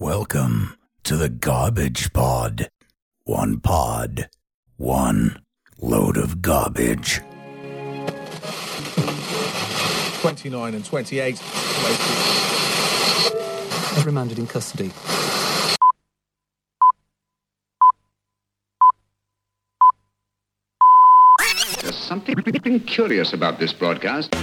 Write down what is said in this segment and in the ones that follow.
Welcome to the Garbage Pod. One pod, one load of garbage. 29 and 28. remanded in custody. There's something curious about this broadcast.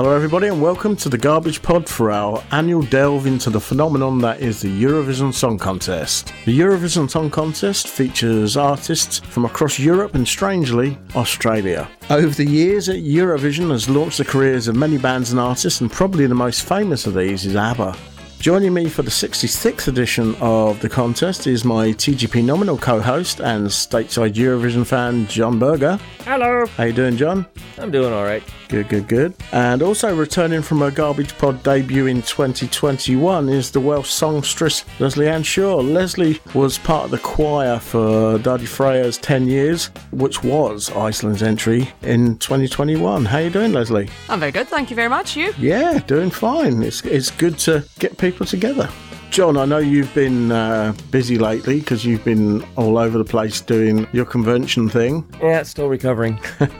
Hello, everybody, and welcome to the Garbage Pod for our annual delve into the phenomenon that is the Eurovision Song Contest. The Eurovision Song Contest features artists from across Europe and, strangely, Australia. Over the years, Eurovision has launched the careers of many bands and artists, and probably the most famous of these is ABBA. Joining me for the 66th edition of the contest is my TGP nominal co-host and stateside Eurovision fan, John Berger. Hello. How you doing, John? I'm doing all right. Good, good, good. And also returning from her Garbage Pod debut in 2021 is the Welsh songstress Lezley-ann Shaw. Lezley was part of the choir for Daði Freyr's 10 years, which was Iceland's entry in 2021. How you doing, Lezley? I'm very good, thank you very much. You? Yeah, doing fine. It's, it's good to get people together. John, I know you've been uh, busy lately because you've been all over the place doing your convention thing. Yeah, still recovering.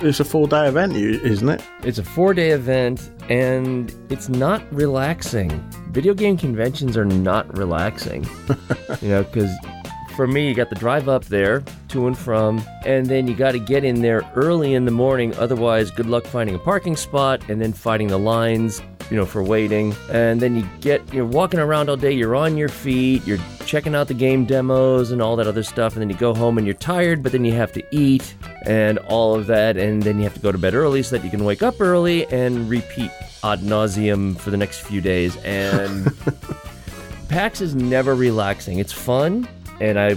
It's a four day event, isn't it? it's a four day event and it's not relaxing. Video game conventions are not relaxing. you know, because for me, you got the drive up there to and from, and then you got to get in there early in the morning. Otherwise, good luck finding a parking spot and then fighting the lines, you know, for waiting. And then you get, you're walking around all day, you're on your feet, you're checking out the game demos and all that other stuff. And then you go home and you're tired, but then you have to eat and all of that. And then you have to go to bed early so that you can wake up early and repeat ad nauseum for the next few days. And PAX is never relaxing. It's fun, and I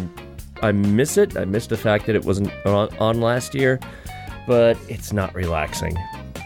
I miss it. I miss the fact that it wasn't on, on last year, but it's not relaxing.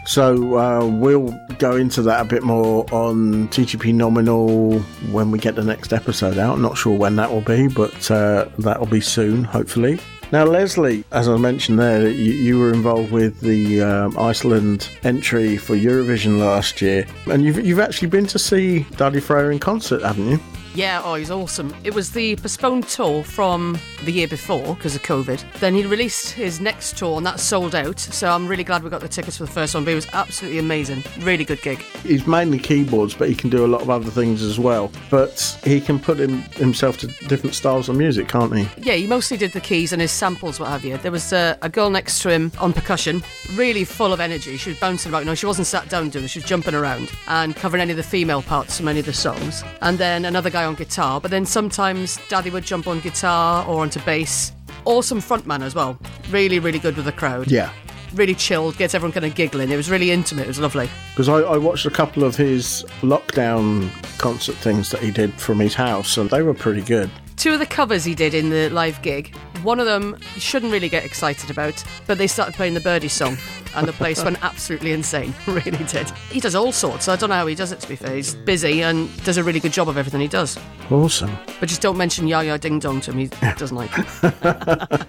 So uh, we'll go into that a bit more on TGP Nominal when we get the next episode out. Not sure when that will be, but uh, that will be soon, hopefully. Now, Lezley, as I mentioned there, you, you were involved with the um, Iceland entry for Eurovision last year, and you've, you've actually been to see Daði Freyr in concert, haven't you? Yeah, oh, he's awesome. It was the postponed tour from the year before because of COVID. Then he released his next tour, and that sold out. So I'm really glad we got the tickets for the first one. But it was absolutely amazing. Really good gig. He's mainly keyboards, but he can do a lot of other things as well. But he can put him, himself to different styles of music, can't he? Yeah, he mostly did the keys and his samples, what have you. There was uh, a girl next to him on percussion, really full of energy. She was bouncing about. No, she wasn't sat down doing it. She was jumping around and covering any of the female parts from any of the songs. And then another guy on guitar. But then sometimes Daddy would jump on guitar or onto bass. Awesome frontman as well. Really, really good with the crowd. Yeah. Really chilled, gets everyone kind of giggling. It was really intimate. It was lovely. Because I, I watched a couple of his lockdown concert things that he did from his house, and they were pretty good. Two of the covers he did in the live gig, one of them you shouldn't really get excited about, but they started playing the Birdie song and the place went absolutely insane. Really did. He does all sorts. I don't know how he does it to be fair. He's busy and does a really good job of everything he does. Awesome. But just don't mention Jaja Ding Dong to him. He doesn't like it.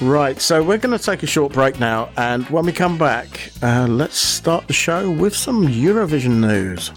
Right, so we're going to take a short break now, and when we come back, uh, let's start the show with some Eurovision news.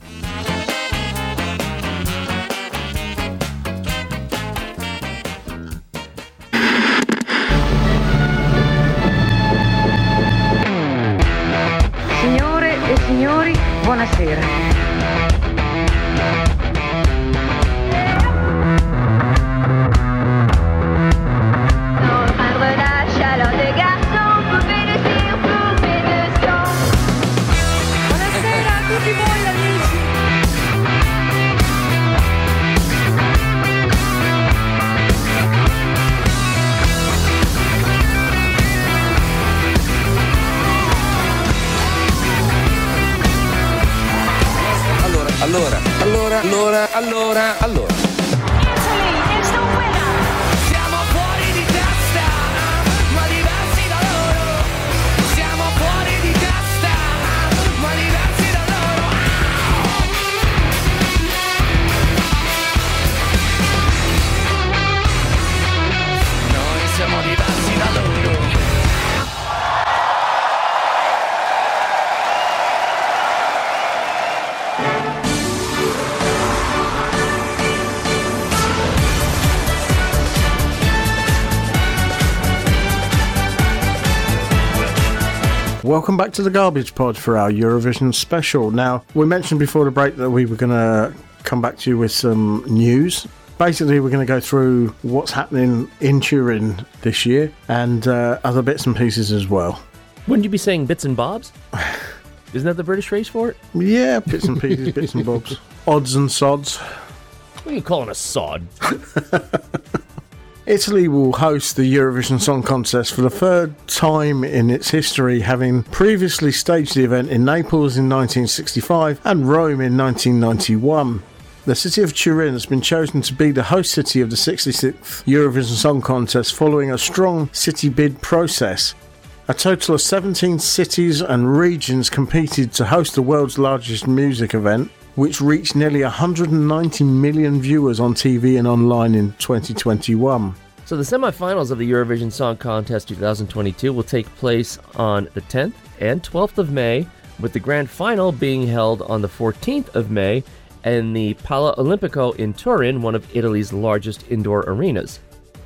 Welcome back to the Garbage Pod for our Eurovision special. Now, we mentioned before the break that we were going to come back to you with some news. Basically, we're going to go through what's happening in Turin this year and uh, other bits and pieces as well. Wouldn't you be saying bits and bobs? Isn't that the British phrase for it? Yeah, bits and pieces, bits and bobs. Odds and sods. What are you calling a sod? Italy will host the Eurovision Song Contest for the third time in its history, having previously staged the event in Naples in 1965 and Rome in 1991. The city of Turin has been chosen to be the host city of the 66th Eurovision Song Contest following a strong city bid process. A total of 17 cities and regions competed to host the world's largest music event, which reached nearly 190 million viewers on TV and online in 2021. So the semifinals of the Eurovision Song Contest 2022 will take place on the 10th and 12th of May, with the grand final being held on the 14th of May in the Pala Olimpico in Turin, one of Italy's largest indoor arenas.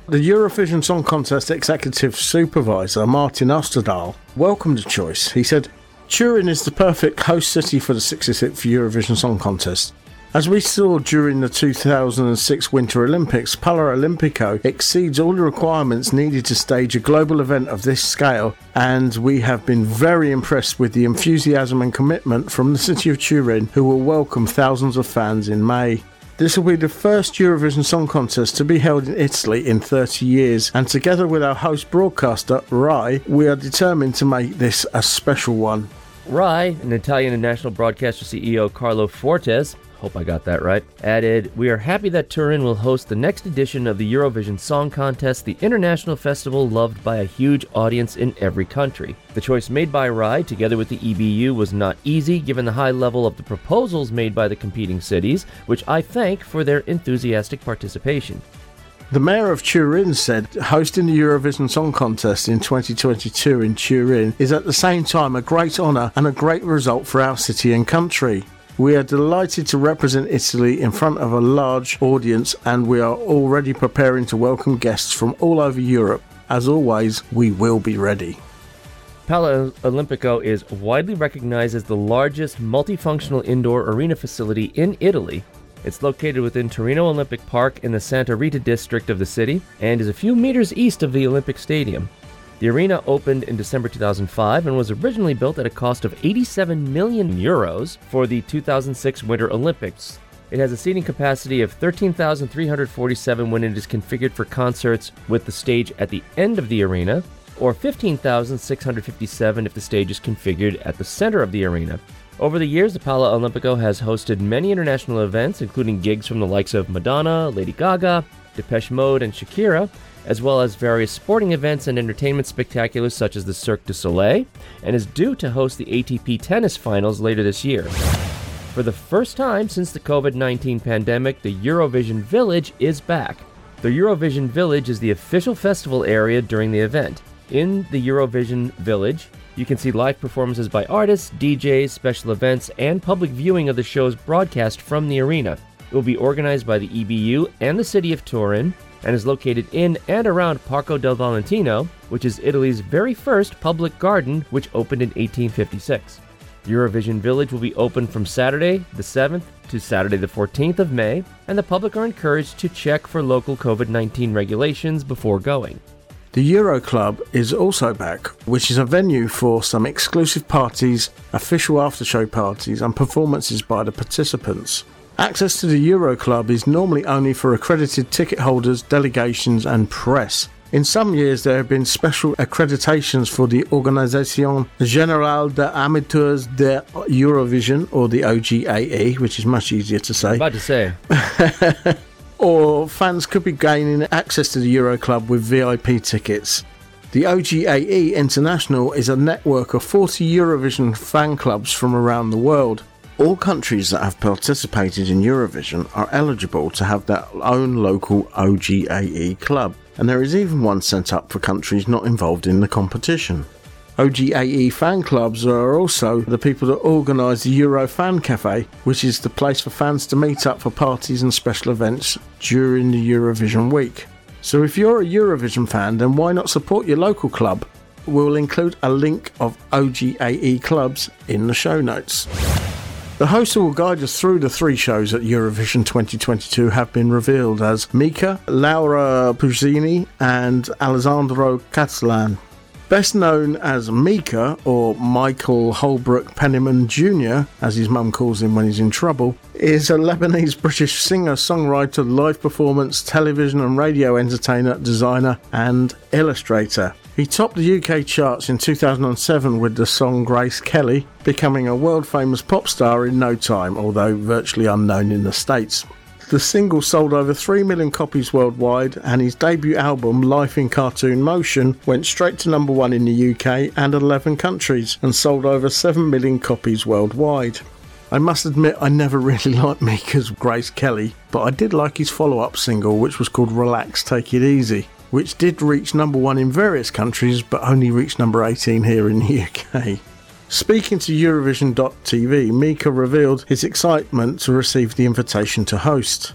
The Eurovision Song Contest executive supervisor, Martin Osterdahl, welcomed the choice. He said, Turin is the perfect host city for the 66th Eurovision Song Contest. As we saw during the 2006 Winter Olympics, Pala Olimpico exceeds all the requirements needed to stage a global event of this scale, and we have been very impressed with the enthusiasm and commitment from the city of Turin, who will welcome thousands of fans in May. This will be the first Eurovision Song Contest to be held in Italy in 30 years, and together with our host broadcaster, Rai, we are determined to make this a special one. Rai, an Italian and national broadcaster CEO Carlo Fuortes, hope I got that right, added, We are happy that Turin will host the next edition of the Eurovision Song Contest, the international festival loved by a huge audience in every country. The choice made by Rai, together with the EBU, was not easy given the high level of the proposals made by the competing cities, which I thank for their enthusiastic participation. The mayor of Turin said hosting the Eurovision Song Contest in 2022 in Turin is at the same time a great honour and a great result for our city and country. We are delighted to represent Italy in front of a large audience and we are already preparing to welcome guests from all over Europe. As always, we will be ready. Pala Olimpico is widely recognized as the largest multifunctional indoor arena facility in Italy. It's located within Torino Olympic Park in the Santa Rita district of the city and is a few meters east of the Olympic Stadium. The arena opened in December 2005 and was originally built at a cost of 87 million euros for the 2006 Winter Olympics. It has a seating capacity of 13,347 when it is configured for concerts with the stage at the end of the arena, or 15,657 if the stage is configured at the center of the arena. Over the years, the Pala Olimpico has hosted many international events, including gigs from the likes of Madonna, Lady Gaga, Depeche Mode, and Shakira, as well as various sporting events and entertainment spectaculars such as the Cirque du Soleil, and is due to host the ATP Tennis Finals later this year. For the first time since the COVID 19 pandemic, the Eurovision Village is back. The Eurovision Village is the official festival area during the event. In the Eurovision Village, you can see live performances by artists, DJs, special events, and public viewing of the show's broadcast from the arena. It will be organized by the EBU and the city of Turin and is located in and around Parco del Valentino, which is Italy's very first public garden, which opened in 1856. Eurovision Village will be open from Saturday the 7th to Saturday the 14th of May, and the public are encouraged to check for local COVID 19 regulations before going. The Euro Club is also back, which is a venue for some exclusive parties, official after-show parties, and performances by the participants. Access to the Euro Club is normally only for accredited ticket holders, delegations, and press. In some years, there have been special accreditations for the Organisation Générale des Amateurs de Eurovision, or the OGAE, which is much easier to say. About to say, or fans could be gaining access to the Euro Club with VIP tickets. The OGAE International is a network of 40 Eurovision fan clubs from around the world. All countries that have participated in Eurovision are eligible to have their own local OGAE club, and there is even one set up for countries not involved in the competition. OGAE fan clubs are also the people that organise the Euro Fan Cafe, which is the place for fans to meet up for parties and special events during the Eurovision week. So if you're a Eurovision fan, then why not support your local club? We'll include a link of OGAE clubs in the show notes. The hosts who will guide us through the three shows at Eurovision 2022 have been revealed as Mika, Laura Pausini, and Alessandro Cattelan. Best known as Mika, or Michael Holbrook Penniman Jr., as his mum calls him when he's in trouble, is a Lebanese British singer, songwriter, live performance, television and radio entertainer, designer, and illustrator. He topped the UK charts in 2007 with the song Grace Kelly, becoming a world famous pop star in no time, although virtually unknown in the States. The single sold over 3 million copies worldwide, and his debut album, Life in Cartoon Motion, went straight to number one in the UK and 11 countries and sold over 7 million copies worldwide. I must admit, I never really liked Mika's Grace Kelly, but I did like his follow up single, which was called Relax, Take It Easy, which did reach number one in various countries but only reached number 18 here in the UK. Speaking to Eurovision.tv, Mika revealed his excitement to receive the invitation to host.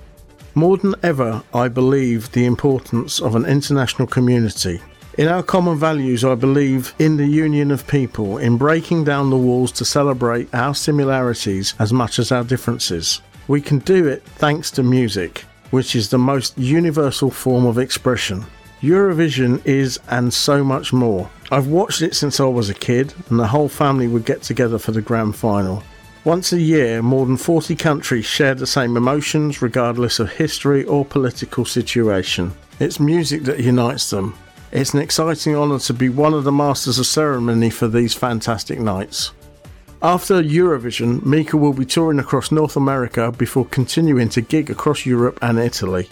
More than ever, I believe the importance of an international community. In our common values, I believe in the union of people, in breaking down the walls to celebrate our similarities as much as our differences. We can do it thanks to music, which is the most universal form of expression. Eurovision is and so much more. I've watched it since I was a kid, and the whole family would get together for the grand final. Once a year, more than 40 countries share the same emotions regardless of history or political situation. It's music that unites them. It's an exciting honour to be one of the masters of ceremony for these fantastic nights. After Eurovision, Mika will be touring across North America before continuing to gig across Europe and Italy.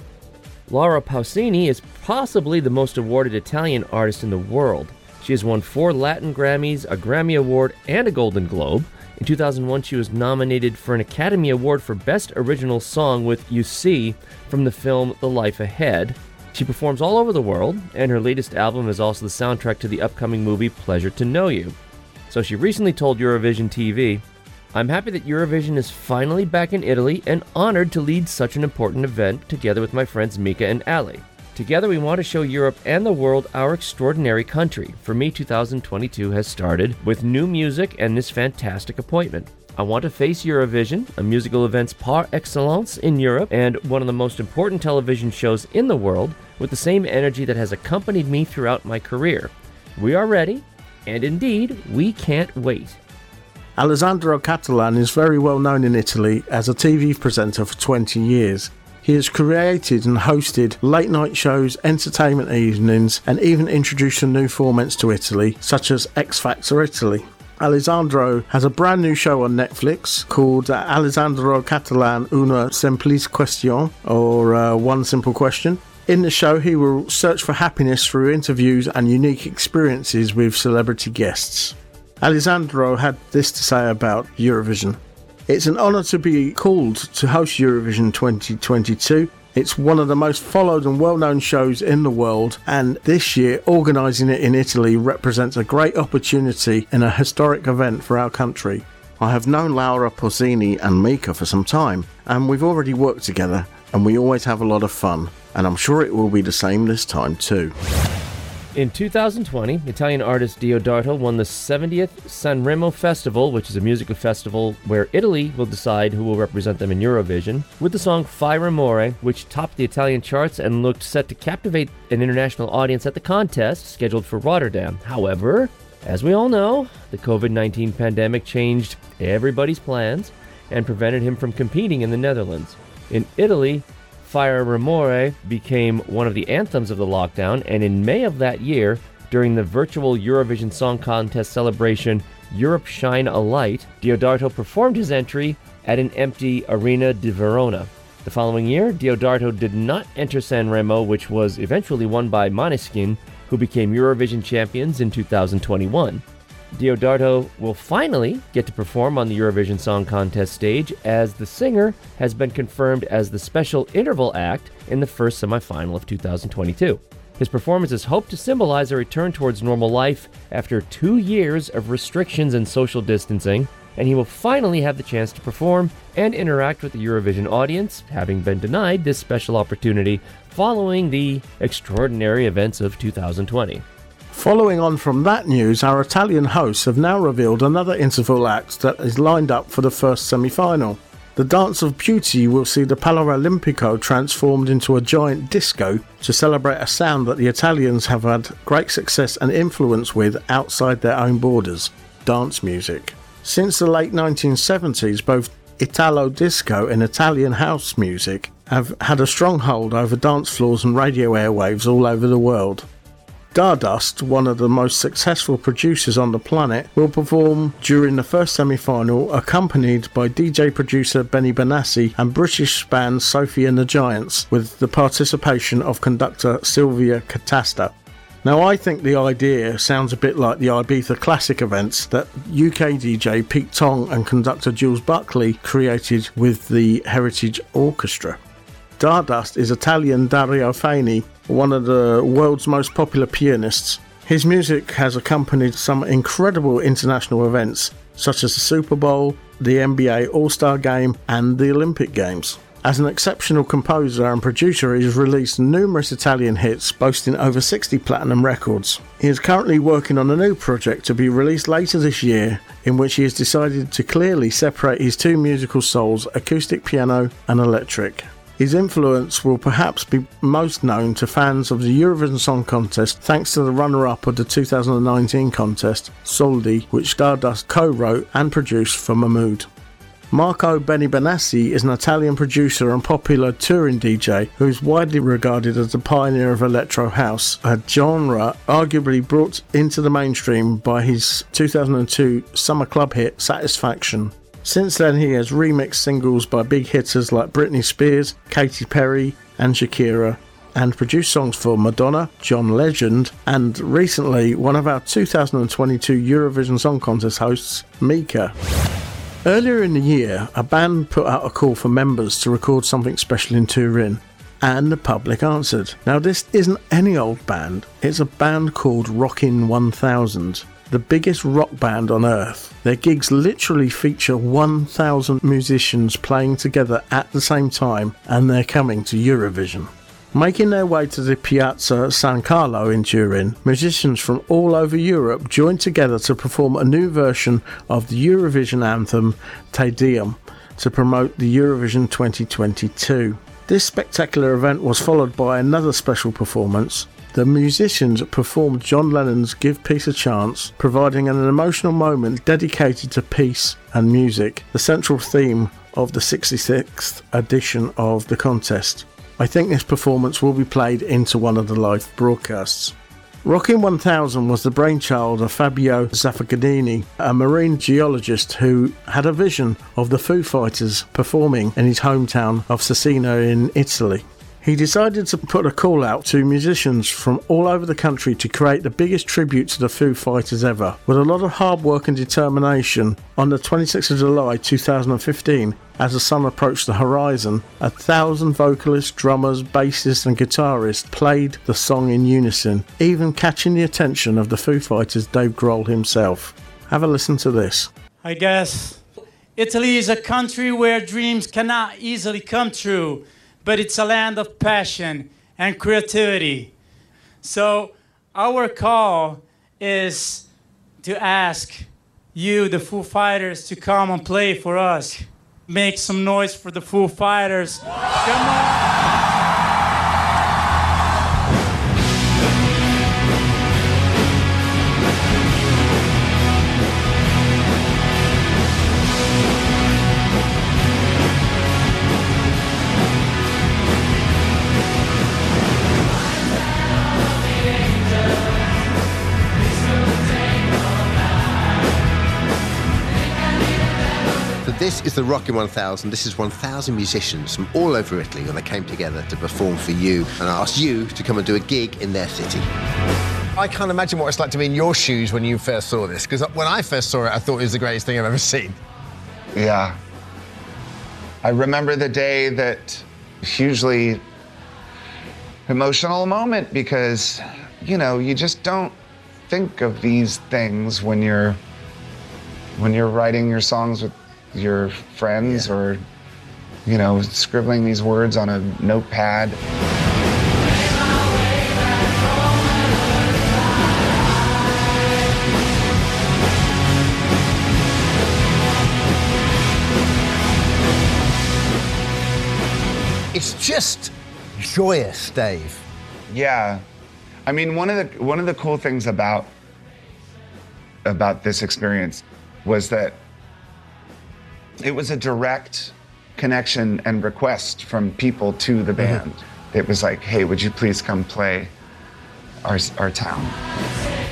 Laura Pausini is possibly the most awarded Italian artist in the world. She has won four Latin Grammys, a Grammy Award, and a Golden Globe. In 2001, she was nominated for an Academy Award for Best Original Song with You See from the film The Life Ahead. She performs all over the world, and her latest album is also the soundtrack to the upcoming movie Pleasure to Know You. So she recently told Eurovision TV, I'm happy that Eurovision is finally back in Italy and honored to lead such an important event together with my friends Mika and Ali. Together, we want to show Europe and the world our extraordinary country. For me, 2022 has started with new music and this fantastic appointment. I want to face Eurovision, a musical event par excellence in Europe and one of the most important television shows in the world, with the same energy that has accompanied me throughout my career. We are ready, and indeed, we can't wait. Alessandro Cattelan is very well known in Italy as a TV presenter for 20 years. He has created and hosted late night shows, entertainment evenings, and even introduced some new formats to Italy, such as X Factor Italy. Alessandro has a brand new show on Netflix called Alessandro Cattelan Una Semplice Question, or uh, One Simple Question. In the show, he will search for happiness through interviews and unique experiences with celebrity guests. Alessandro had this to say about Eurovision. It's an honour to be called to host Eurovision 2022. It's one of the most followed and well known shows in the world, and this year, organising it in Italy represents a great opportunity and a historic event for our country. I have known Laura Pausini and Mika for some time, and we've already worked together, and we always have a lot of fun, and I'm sure it will be the same this time too. In 2020, Italian artist Diodato won the 70th Sanremo Festival, which is a musical festival where Italy will decide who will represent them in Eurovision, with the song Fai Rumore, which topped the Italian charts and looked set to captivate an international audience at the contest scheduled for Rotterdam. However, as we all know, the COVID 19 pandemic changed everybody's plans and prevented him from competing in the Netherlands. In Italy, Fai Rumore became one of the anthems of the lockdown, and in May of that year, during the virtual Eurovision Song Contest celebration Europe Shine a Light, Diodato performed his entry at an empty Arena di Verona. The following year, Diodato did not enter Sanremo, which was eventually won by Måneskin, who became Eurovision champions in 2021. Diodato will finally get to perform on the Eurovision Song Contest stage as the singer has been confirmed as the special interval act in the first semifinal of 2022. His performance is hoped to symbolize a return towards normal life after two years of restrictions and social distancing, and he will finally have the chance to perform and interact with the Eurovision audience, having been denied this special opportunity following the extraordinary events of 2020. Following on from that news, our Italian hosts have now revealed another interval act that is lined up for the first semi final. The Dance of Beauty will see the Pala Olimpico transformed into a giant disco to celebrate a sound that the Italians have had great success and influence with outside their own borders dance music. Since the late 1970s, both Italo disco and Italian house music have had a strong hold over dance floors and radio airwaves all over the world. Dardust, one of the most successful producers on the planet, will perform during the first semi final, accompanied by DJ producer Benny Benassi and British band Sophie and the Giants, with the participation of conductor Sylvia Catasta. Now, I think the idea sounds a bit like the Ibiza Classic events that UK DJ Pete Tong and conductor Jules Buckley created with the Heritage Orchestra. Dardust is Italian Dario Faini, one of the world's most popular pianists. His music has accompanied some incredible international events, such as the Super Bowl, the NBA All Star Game, and the Olympic Games. As an exceptional composer and producer, he has released numerous Italian hits, boasting over 60 platinum records. He is currently working on a new project to be released later this year, in which he has decided to clearly separate his two musical souls acoustic piano and electric. His influence will perhaps be most known to fans of the Eurovision Song Contest thanks to the runner up of the 2019 contest, Soldi, which Dardust co wrote and produced for Mahmood. Marco Benny Benassi is an Italian producer and popular touring DJ who is widely regarded as the pioneer of electro house, a genre arguably brought into the mainstream by his 2002 summer club hit Satisfaction. Since then, he has remixed singles by big hitters like Britney Spears, Katy Perry, and Shakira, and produced songs for Madonna, John Legend, and recently one of our 2022 Eurovision Song Contest hosts, Mika. Earlier in the year, a band put out a call for members to record something special in Turin, and the public answered. Now, this isn't any old band, it's a band called Rockin' 1000 the biggest rock band on earth. Their gigs literally feature 1,000 musicians playing together at the same time, and they're coming to Eurovision. Making their way to the Piazza San Carlo in Turin, musicians from all over Europe joined together to perform a new version of the Eurovision anthem Te Deum to promote the Eurovision 2022. This spectacular event was followed by another special performance the musicians performed John Lennon's Give Peace a Chance, providing an emotional moment dedicated to peace and music, the central theme of the 66th edition of the contest. I think this performance will be played into one of the live broadcasts. Rockin' 1000 was the brainchild of Fabio Zaffagnini, a marine geologist who had a vision of the Foo Fighters performing in his hometown of Cesena in Italy. He decided to put a call out to musicians from all over the country to create the biggest tribute to the Foo Fighters ever. With a lot of hard work and determination, on the 26th of July 2015, as the sun approached the horizon, a thousand vocalists, drummers, bassists, and guitarists played the song in unison, even catching the attention of the Foo Fighters' Dave Grohl himself. Have a listen to this. I guess Italy is a country where dreams cannot easily come true but it's a land of passion and creativity. So, our call is to ask you, the Foo Fighters, to come and play for us. Make some noise for the Foo Fighters. Come on. This is the Rockin' 1000. This is 1,000 musicians from all over Italy, and they came together to perform for you and I asked you to come and do a gig in their city. I can't imagine what it's like to be in your shoes when you first saw this, because when I first saw it, I thought it was the greatest thing I've ever seen. Yeah. I remember the day that hugely emotional moment because, you know, you just don't think of these things when you're when you're writing your songs with your friends yeah. or, you know, scribbling these words on a notepad. It's just joyous, Dave. Yeah. I mean, one of the one of the cool things about about this experience was that it was a direct connection and request from people to the band. It was like, hey, would you please come play our our town?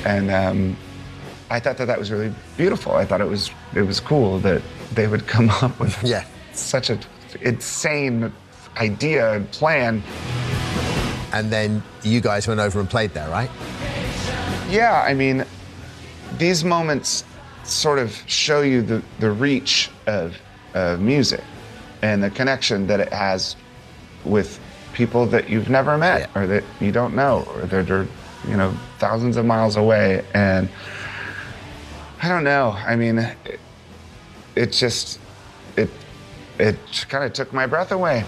And um, I thought that that was really beautiful. I thought it was it was cool that they would come up with yeah. such an insane idea and plan. And then you guys went over and played there, right? Yeah, I mean, these moments sort of show you the, the reach of, of music and the connection that it has with people that you've never met or that you don't know or that are, you know, thousands of miles away. And I don't know. I mean, it, it just, it, it kind of took my breath away.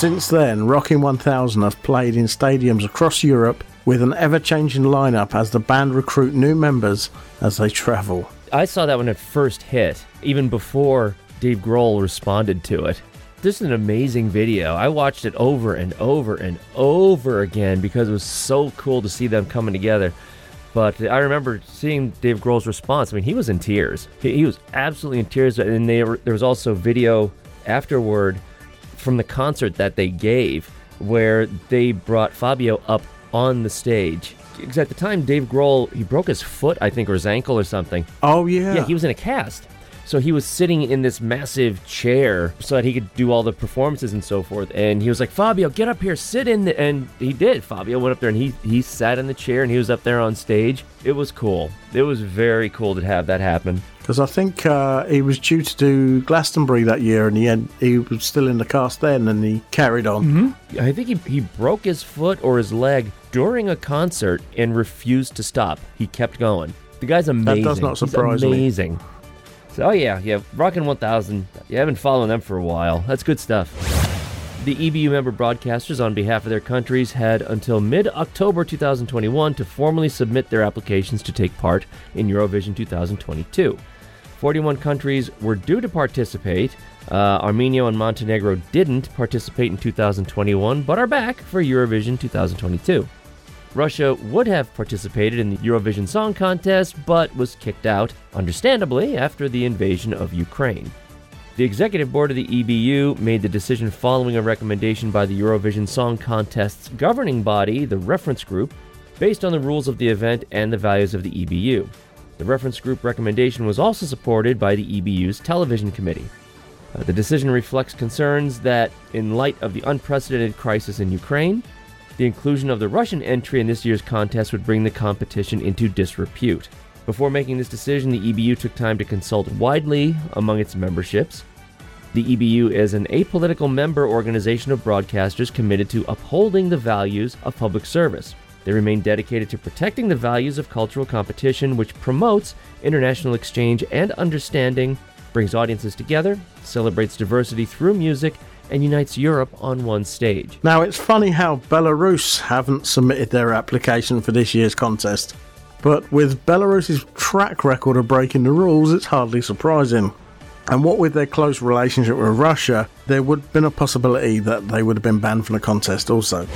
Since then, Rockin' 1000 have played in stadiums across Europe with an ever changing lineup as the band recruit new members as they travel. I saw that when it first hit, even before Dave Grohl responded to it. This is an amazing video. I watched it over and over and over again because it was so cool to see them coming together. But I remember seeing Dave Grohl's response. I mean, he was in tears. He, was absolutely in tears. And were, there was also video afterward from the concert that they gave where they brought Fabio up on the stage. Because at the time, Dave Grohl, he broke his foot, I think, or his ankle or something. Oh, yeah. Yeah, he was in a cast. So he was sitting in this massive chair so that he could do all the performances and so forth. And he was like, Fabio, get up here, sit in. The, and he did. Fabio went up there and he, he sat in the chair and he was up there on stage. It was cool. It was very cool to have that happen. Because I think uh, he was due to do Glastonbury that year and he, had, he was still in the cast then and he carried on. Mm-hmm. I think he, he broke his foot or his leg during a concert and refused to stop. He kept going. The guy's amazing. That does not He's surprise me. amazing. So, oh yeah, yeah, Rockin' 1000. You haven't followed them for a while. That's good stuff. The EBU member broadcasters, on behalf of their countries, had until mid October 2021 to formally submit their applications to take part in Eurovision 2022. 41 countries were due to participate. Uh, Armenia and Montenegro didn't participate in 2021, but are back for Eurovision 2022. Russia would have participated in the Eurovision Song Contest, but was kicked out, understandably, after the invasion of Ukraine. The executive board of the EBU made the decision following a recommendation by the Eurovision Song Contest's governing body, the Reference Group, based on the rules of the event and the values of the EBU. The reference group recommendation was also supported by the EBU's television committee. Uh, the decision reflects concerns that, in light of the unprecedented crisis in Ukraine, the inclusion of the Russian entry in this year's contest would bring the competition into disrepute. Before making this decision, the EBU took time to consult widely among its memberships. The EBU is an apolitical member organization of broadcasters committed to upholding the values of public service. They remain dedicated to protecting the values of cultural competition, which promotes international exchange and understanding, brings audiences together, celebrates diversity through music, and unites Europe on one stage. Now, it's funny how Belarus haven't submitted their application for this year's contest. But with Belarus's track record of breaking the rules, it's hardly surprising. And what with their close relationship with Russia, there would have been a possibility that they would have been banned from the contest also.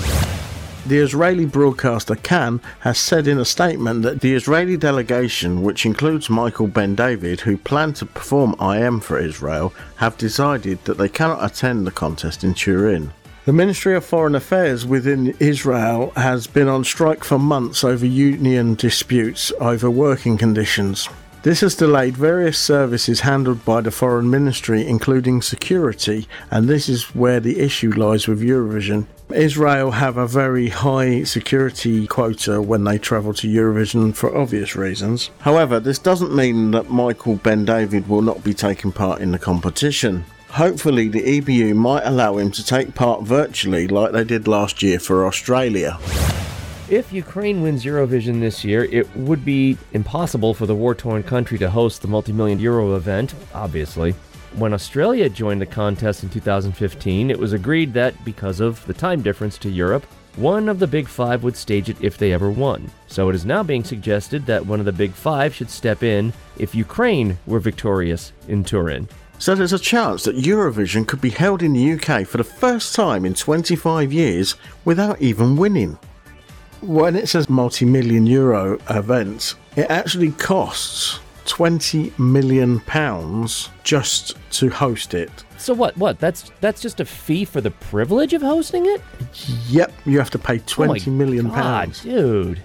The Israeli broadcaster Kan has said in a statement that the Israeli delegation, which includes Michael Ben David, who planned to perform I Am for Israel, have decided that they cannot attend the contest in Turin. The Ministry of Foreign Affairs within Israel has been on strike for months over union disputes over working conditions. This has delayed various services handled by the Foreign Ministry, including security, and this is where the issue lies with Eurovision. Israel have a very high security quota when they travel to Eurovision for obvious reasons. However, this doesn't mean that Michael Ben David will not be taking part in the competition. Hopefully, the EBU might allow him to take part virtually like they did last year for Australia. If Ukraine wins Eurovision this year, it would be impossible for the war torn country to host the multi million euro event, obviously. When Australia joined the contest in 2015, it was agreed that because of the time difference to Europe, one of the big five would stage it if they ever won. So it is now being suggested that one of the big five should step in if Ukraine were victorious in Turin. So there's a chance that Eurovision could be held in the UK for the first time in 25 years without even winning. When it says multi million euro event, it actually costs 20 million pounds just to host it. So what? What? That's that's just a fee for the privilege of hosting it? Yep, you have to pay Oh my twenty million God, pounds. dude.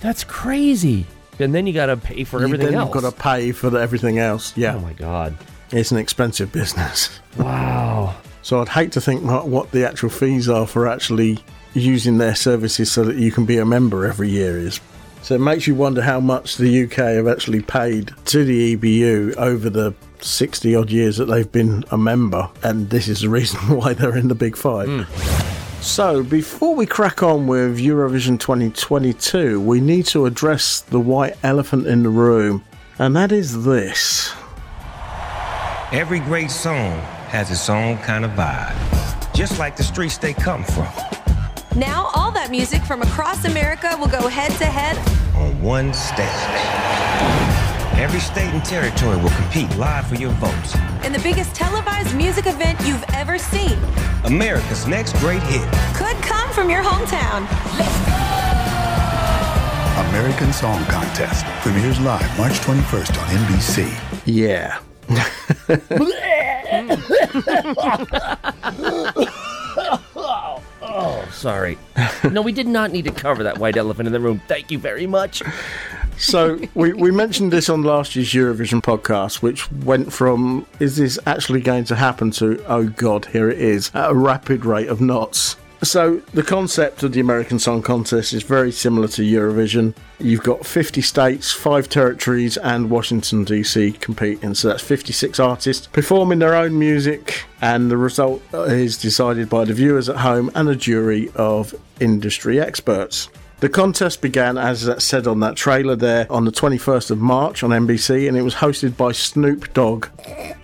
That's crazy. And then you got to pay for everything then else. You've got to pay for the, everything else. Yeah. Oh my god. It's an expensive business. Wow. So I'd hate to think what, what the actual fees are for actually using their services so that you can be a member every year is. So it makes you wonder how much the UK have actually paid to the EBU over the 60 odd years that they've been a member, and this is the reason why they're in the Big Five. Hmm. So, before we crack on with Eurovision 2022, we need to address the white elephant in the room, and that is this. Every great song has its own kind of vibe, just like the streets they come from. Now, all that music from across America will go head to head on one stage. Every state and territory will compete live for your votes. in the biggest televised music event you've ever seen. America's next great hit. Could come from your hometown. American Song Contest premieres live March 21st on NBC. Yeah. Sorry. no, we did not need to cover that white elephant in the room. Thank you very much. So we, we mentioned this on last year's Eurovision podcast, which went from "Is this actually going to happen?" to "Oh God, here it is" at a rapid rate of knots. So the concept of the American Song Contest is very similar to Eurovision. You've got 50 states, five territories, and Washington DC competing. So that's 56 artists performing their own music, and the result is decided by the viewers at home and a jury of industry experts. The contest began, as said on that trailer there, on the 21st of March on NBC, and it was hosted by Snoop Dogg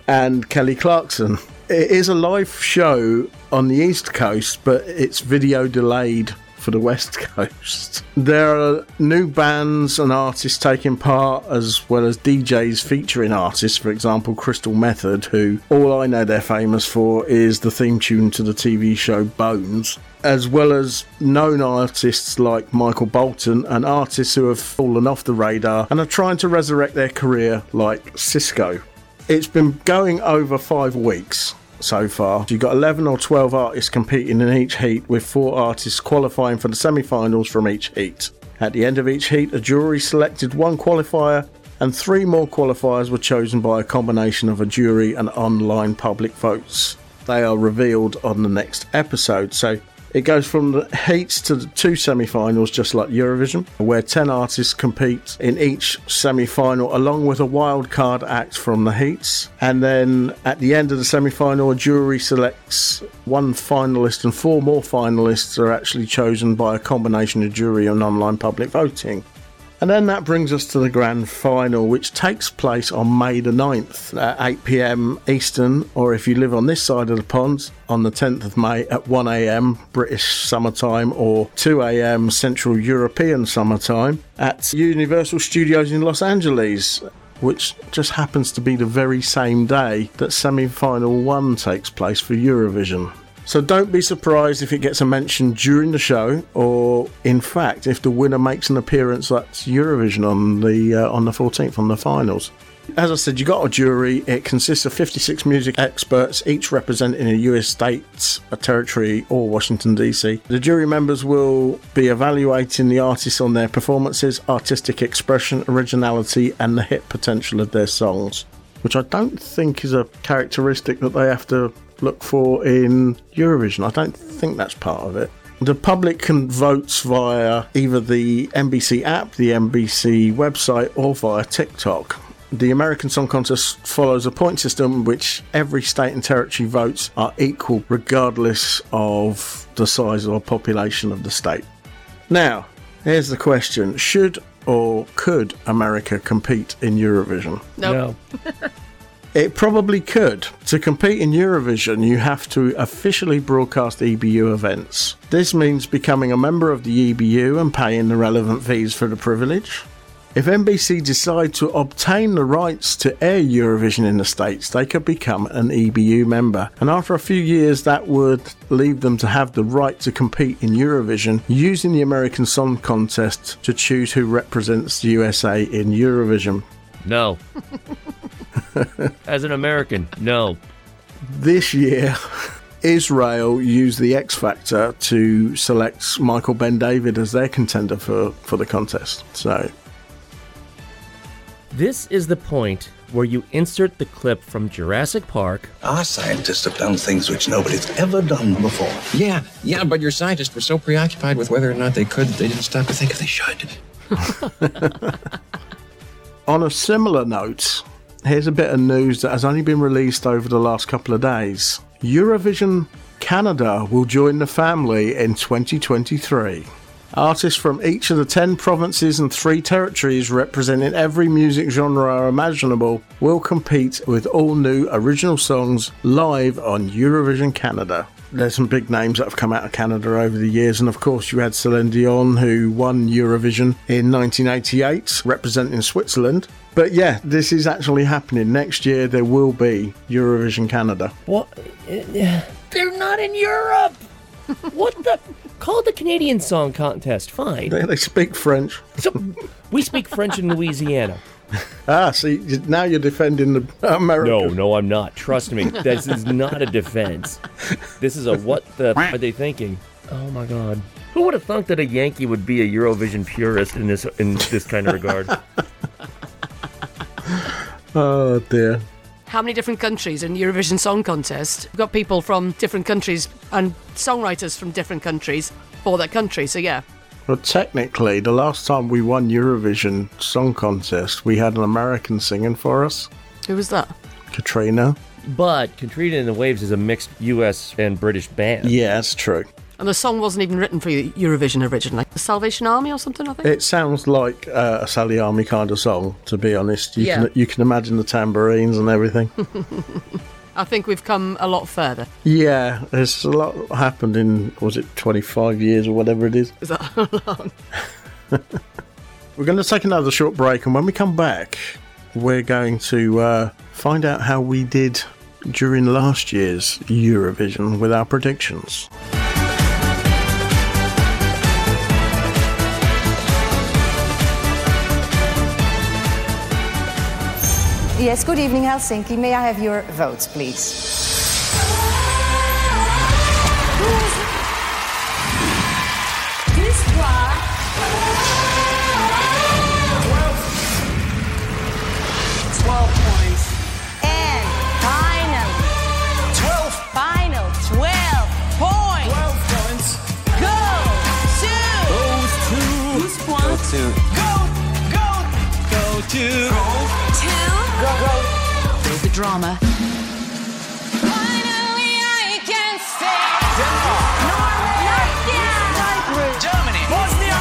and Kelly Clarkson. It is a live show on the East Coast, but it's video delayed for the West Coast. There are new bands and artists taking part, as well as DJs featuring artists, for example, Crystal Method, who all I know they're famous for is the theme tune to the TV show Bones as well as known artists like Michael Bolton and artists who have fallen off the radar and are trying to resurrect their career like Sisqó. It's been going over five weeks so far. You've got 11 or 12 artists competing in each heat, with four artists qualifying for the semi finals from each heat. At the end of each heat, a jury selected one qualifier, and three more qualifiers were chosen by a combination of a jury and online public votes. They are revealed on the next episode. So it goes from the heats to the two semi finals, just like Eurovision, where 10 artists compete in each semi final, along with a wild card act from the heats. And then at the end of the semi final, a jury selects one finalist, and four more finalists are actually chosen by a combination of jury and online public voting. And then that brings us to the grand final, which takes place on May the 9th at 8 pm Eastern, or if you live on this side of the pond, on the 10th of May at 1 am British summertime or 2 am Central European summertime at Universal Studios in Los Angeles. Which just happens to be the very same day that semi final one takes place for Eurovision. So don't be surprised if it gets a mention during the show, or in fact, if the winner makes an appearance at Eurovision on the uh, on the 14th on the finals. As I said, you got a jury. It consists of 56 music experts, each representing a US state, a territory, or Washington DC. The jury members will be evaluating the artists on their performances, artistic expression, originality, and the hit potential of their songs, which I don't think is a characteristic that they have to look for in Eurovision. I don't think that's part of it. The public can vote via either the NBC app, the NBC website, or via TikTok. The American Song Contest follows a point system which every state and territory votes are equal regardless of the size or population of the state. Now, here's the question Should or could America compete in Eurovision? No. It probably could. To compete in Eurovision, you have to officially broadcast EBU events. This means becoming a member of the EBU and paying the relevant fees for the privilege. If NBC decide to obtain the rights to air Eurovision in the States, they could become an EBU member. And after a few years, that would leave them to have the right to compete in Eurovision using the American Song Contest to choose who represents the USA in Eurovision. No. As an American, no. This year, Israel used the X Factor to select Michael Ben David as their contender for, for the contest. So This is the point where you insert the clip from Jurassic Park. Our scientists have done things which nobody's ever done before. Yeah, yeah, but your scientists were so preoccupied with whether or not they could that they didn't stop to think if they should. On a similar note, here's a bit of news that has only been released over the last couple of days. Eurovision Canada will join the family in 2023. Artists from each of the 10 provinces and 3 territories representing every music genre imaginable will compete with all new original songs live on Eurovision Canada. There's some big names that have come out of Canada over the years, and of course, you had Celine Dion, who won Eurovision in 1988, representing Switzerland. But yeah, this is actually happening. Next year, there will be Eurovision Canada. What? They're not in Europe! what the? Call it the Canadian Song Contest. Fine. They, they speak French. So, we speak French in Louisiana. Ah, see, now you're defending the America. No, no, I'm not. Trust me. This is not a defense. This is a what the are they thinking? Oh my god. Who would have thunk that a Yankee would be a Eurovision purist in this in this kind of regard? Oh dear. How many different countries in Eurovision Song Contest? We've got people from different countries and songwriters from different countries for that country. So yeah, Well, technically, the last time we won Eurovision Song Contest, we had an American singing for us, who was that? Katrina. But Katrina and the Waves is a mixed U.S. and British band. Yeah, that's true. And the song wasn't even written for Eurovision originally. The Salvation Army or something, I think. It sounds like uh, a Sally Army kind of song, to be honest. You, Yeah. can, you can imagine the tambourines and everything. I think we've come a lot further. yeah, there's a lot happened in, was it 25 years or whatever it is? Is that long? We're going to take another short break, and when we come back, we're going to uh, find out how we did during last year's Eurovision with our predictions. Yes, good evening, Helsinki. May I have your votes, please? Twelve points. And final. 12. Final 12 points. 12 points. Go to. Goes to. Whose point? to. Go, go, go to. Go to. Drama. Finally, I can say. Germany. Bosnia.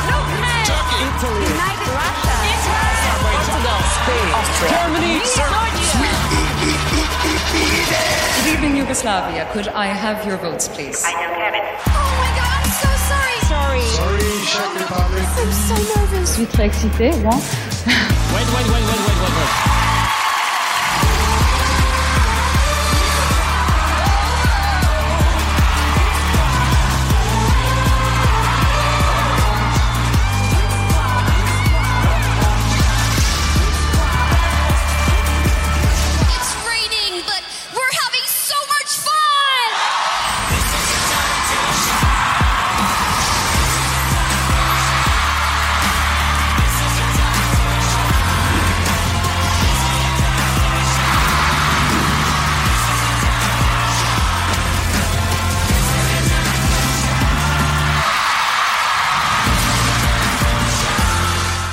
Turkey. Italy. United Russia. Israel. Portugal. Spain. Austria. Germany. Good evening, Yugoslavia. Could I have your votes, please? I know, Kevin. Oh my god, I'm so sorry. Sorry. Sorry, Czech Republic. I'm so nervous. Je suis très excitée, moi. Wait, wait, wait, wait, wait, wait, wait.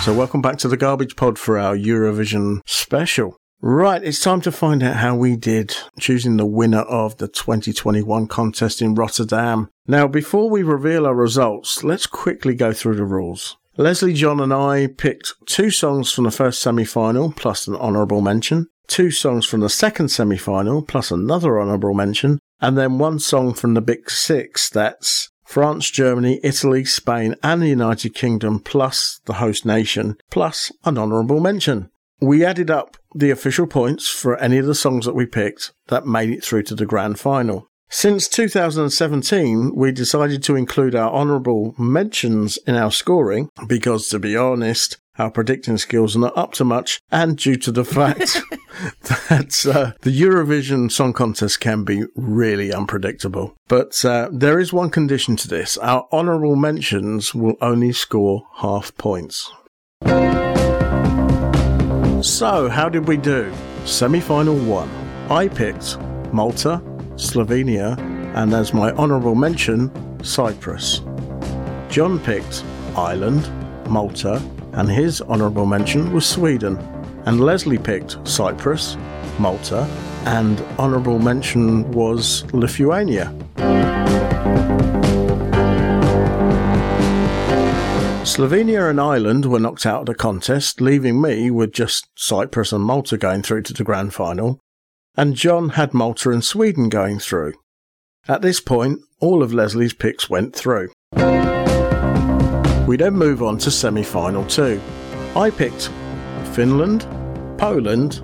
So, welcome back to the Garbage Pod for our Eurovision special. Right, it's time to find out how we did choosing the winner of the 2021 contest in Rotterdam. Now, before we reveal our results, let's quickly go through the rules. Lezley, John, and I picked two songs from the first semi final, plus an honourable mention. two songs from the second semi final, plus another honourable mention, and then one song from the Big Six that's France, Germany, Italy, Spain, and the United Kingdom, plus the host nation, plus an honourable mention. We added up the official points for any of the songs that we picked that made it through to the grand final. Since 2017, we decided to include our honourable mentions in our scoring because, to be honest, our predicting skills are not up to much, and due to the fact that uh, the Eurovision Song Contest can be really unpredictable. But uh, there is one condition to this our honourable mentions will only score half points. So, how did we do? Semi final one. I picked Malta, Slovenia, and as my honourable mention, Cyprus. John picked Ireland, Malta, and his honourable mention was Sweden. And Lezley picked Cyprus, Malta, and honourable mention was Lithuania. Slovenia and Ireland were knocked out of the contest, leaving me with just Cyprus and Malta going through to the grand final, and John had Malta and Sweden going through. At this point, all of Lezley's picks went through. We then move on to semi final two. I picked Finland, Poland,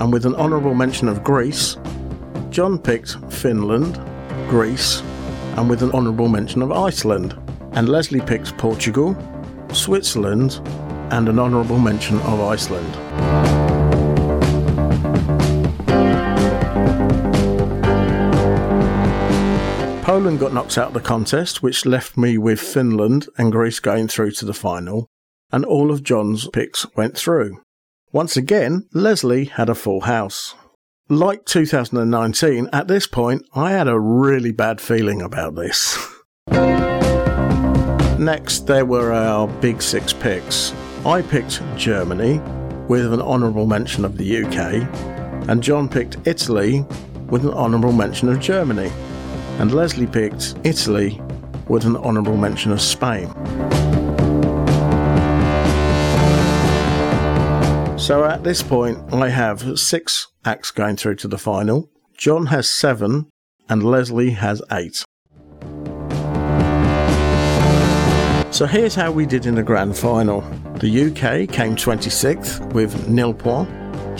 and with an honourable mention of Greece, John picked Finland, Greece, and with an honourable mention of Iceland, and Lezley picked Portugal, Switzerland, and an honourable mention of Iceland. Poland got knocked out of the contest, which left me with Finland and Greece going through to the final, and all of John's picks went through. Once again, Lezley had a full house. Like 2019, at this point, I had a really bad feeling about this. Next, there were our big six picks. I picked Germany, with an honourable mention of the UK, and John picked Italy, with an honourable mention of Germany, and Lezley picked Italy, with an honourable mention of Spain. So at this point, I have six acts going through to the final. John has seven, and Lezley has eight. So here's how we did in the grand final. The UK came 26th with nil points.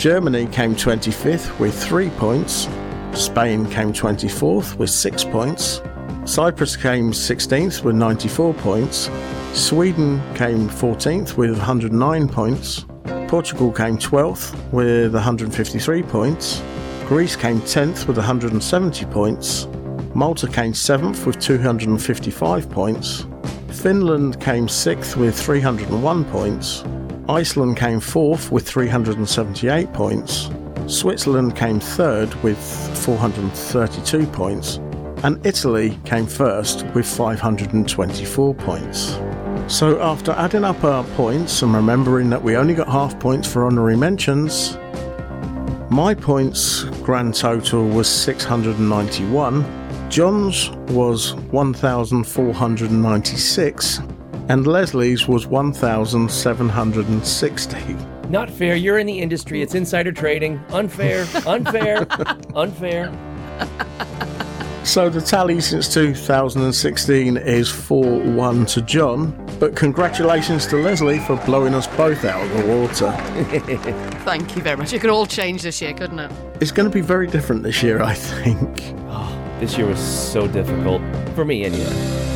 Germany came 25th with three points. Spain came 24th with six points. Cyprus came 16th with 94 points. Sweden came 14th with 109 points. Portugal came 12th with 153 points. Greece came 10th with 170 points. Malta came 7th with 255 points. Finland came 6th with 301 points. Iceland came 4th with 378 points. Switzerland came 3rd with 432 points. And Italy came 1st with 524 points. So, after adding up our points and remembering that we only got half points for honorary mentions, my points grand total was 691. John's was 1,496, and Lezley's was 1,760. Not fair. You're in the industry. It's insider trading. Unfair. Unfair. unfair. So the tally since 2016 is 4 1 to John, but congratulations to Lezley for blowing us both out of the water. Thank you very much. It could all change this year, couldn't it? It's going to be very different this year, I think. Oh, this year was so difficult. For me, anyway.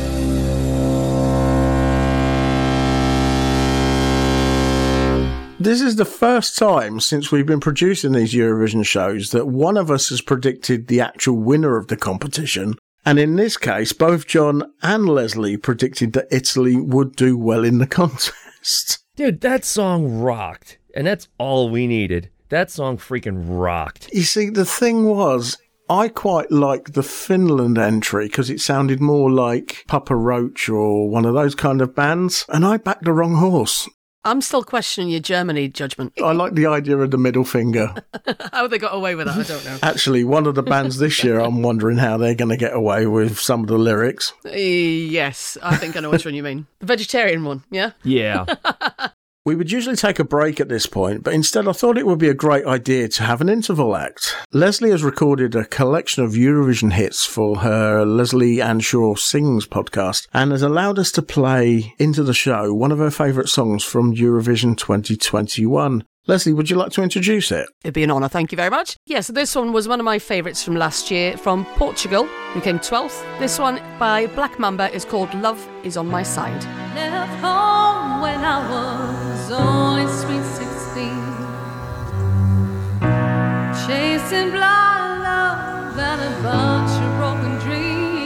This is the first time since we've been producing these Eurovision shows that one of us has predicted the actual winner of the competition. And in this case, both John and Lezley predicted that Italy would do well in the contest. Dude, that song rocked. And that's all we needed. That song freaking rocked. You see, the thing was, I quite liked the Finland entry because it sounded more like Papa Roach or one of those kind of bands, and I backed the wrong horse. I'm still questioning your Germany judgment. I like the idea of the middle finger. How they got away with that, I don't know. Actually, one of the bands this year, I'm wondering how they're going to get away with some of the lyrics. Eh, yes, I think I know which one you mean. The vegetarian one, yeah? Yeah. We would usually take a break at this point, but instead I thought it would be a great idea to have an interval act. Lezley has recorded a collection of Eurovision hits for her Lezley-ann Shaw Sings podcast and has allowed us to play into the show one of her favourite songs from Eurovision 2021. Lezley, would you like to introduce it? It'd be an honour, thank you very much. Yes, this one was one of my favourites from last year from Portugal, who came 12th. This one by Black Mamba is called Love Is On My Side. Only sweet 16. Chasing blind love and a bunch of broken dreams.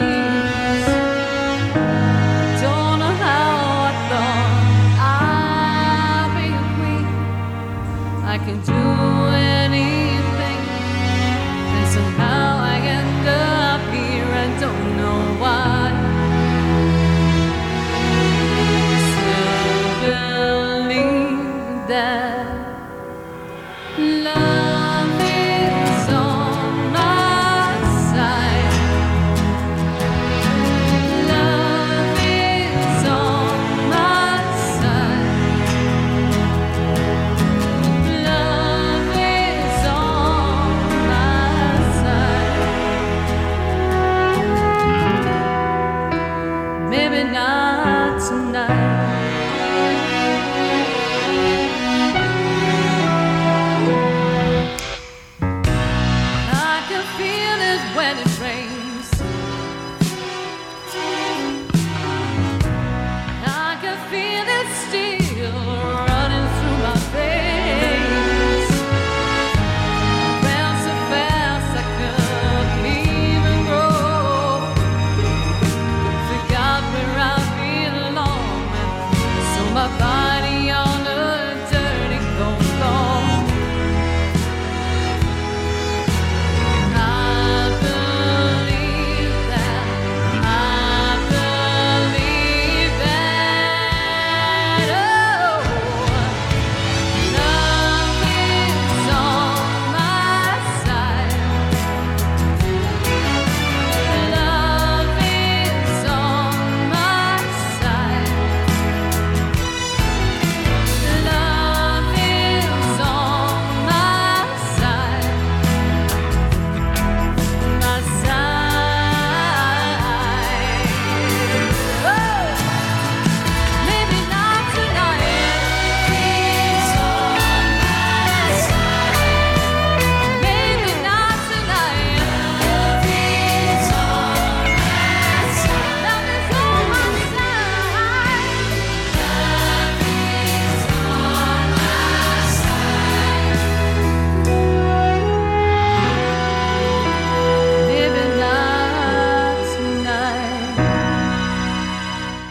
Don't know how I thought I'd be a queen. I can do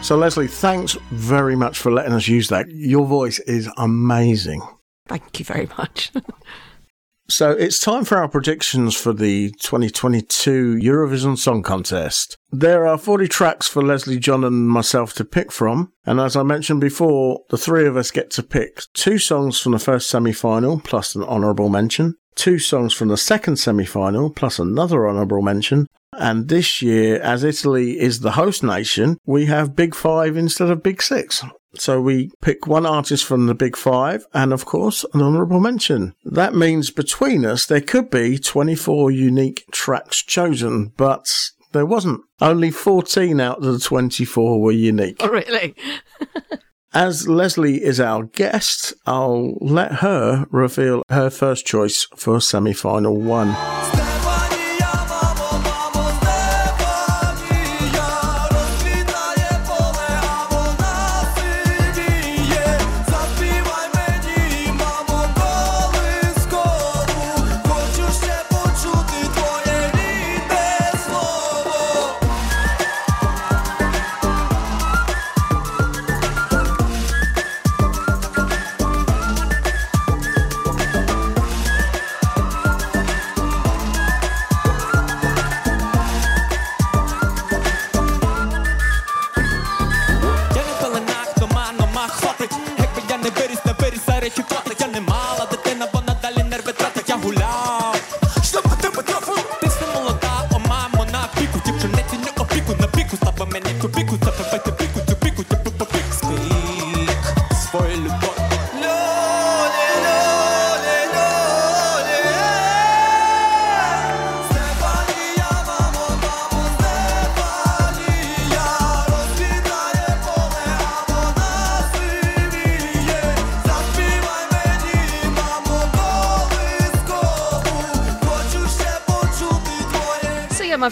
So, Lezley, thanks very much for letting us use that. Your voice is amazing. Thank you very much. So it's time for our predictions for the 2022 Eurovision Song Contest. There are 40 tracks for Lezley, John and myself to pick from. And as I mentioned before, the three of us get to pick two songs from the first semi-final plus an honourable mention, two songs from the second semi-final plus another honourable mention. And this year, as Italy is the host nation, we have Big Five instead of Big Six. So we pick one artist from the Big Five and, of course, an honourable mention. That means between us, there could be 24 unique tracks chosen, but there wasn't. Only 14 out of the 24 were unique. Oh, really? As Lezley is our guest, I'll let her reveal her first choice for semi final one.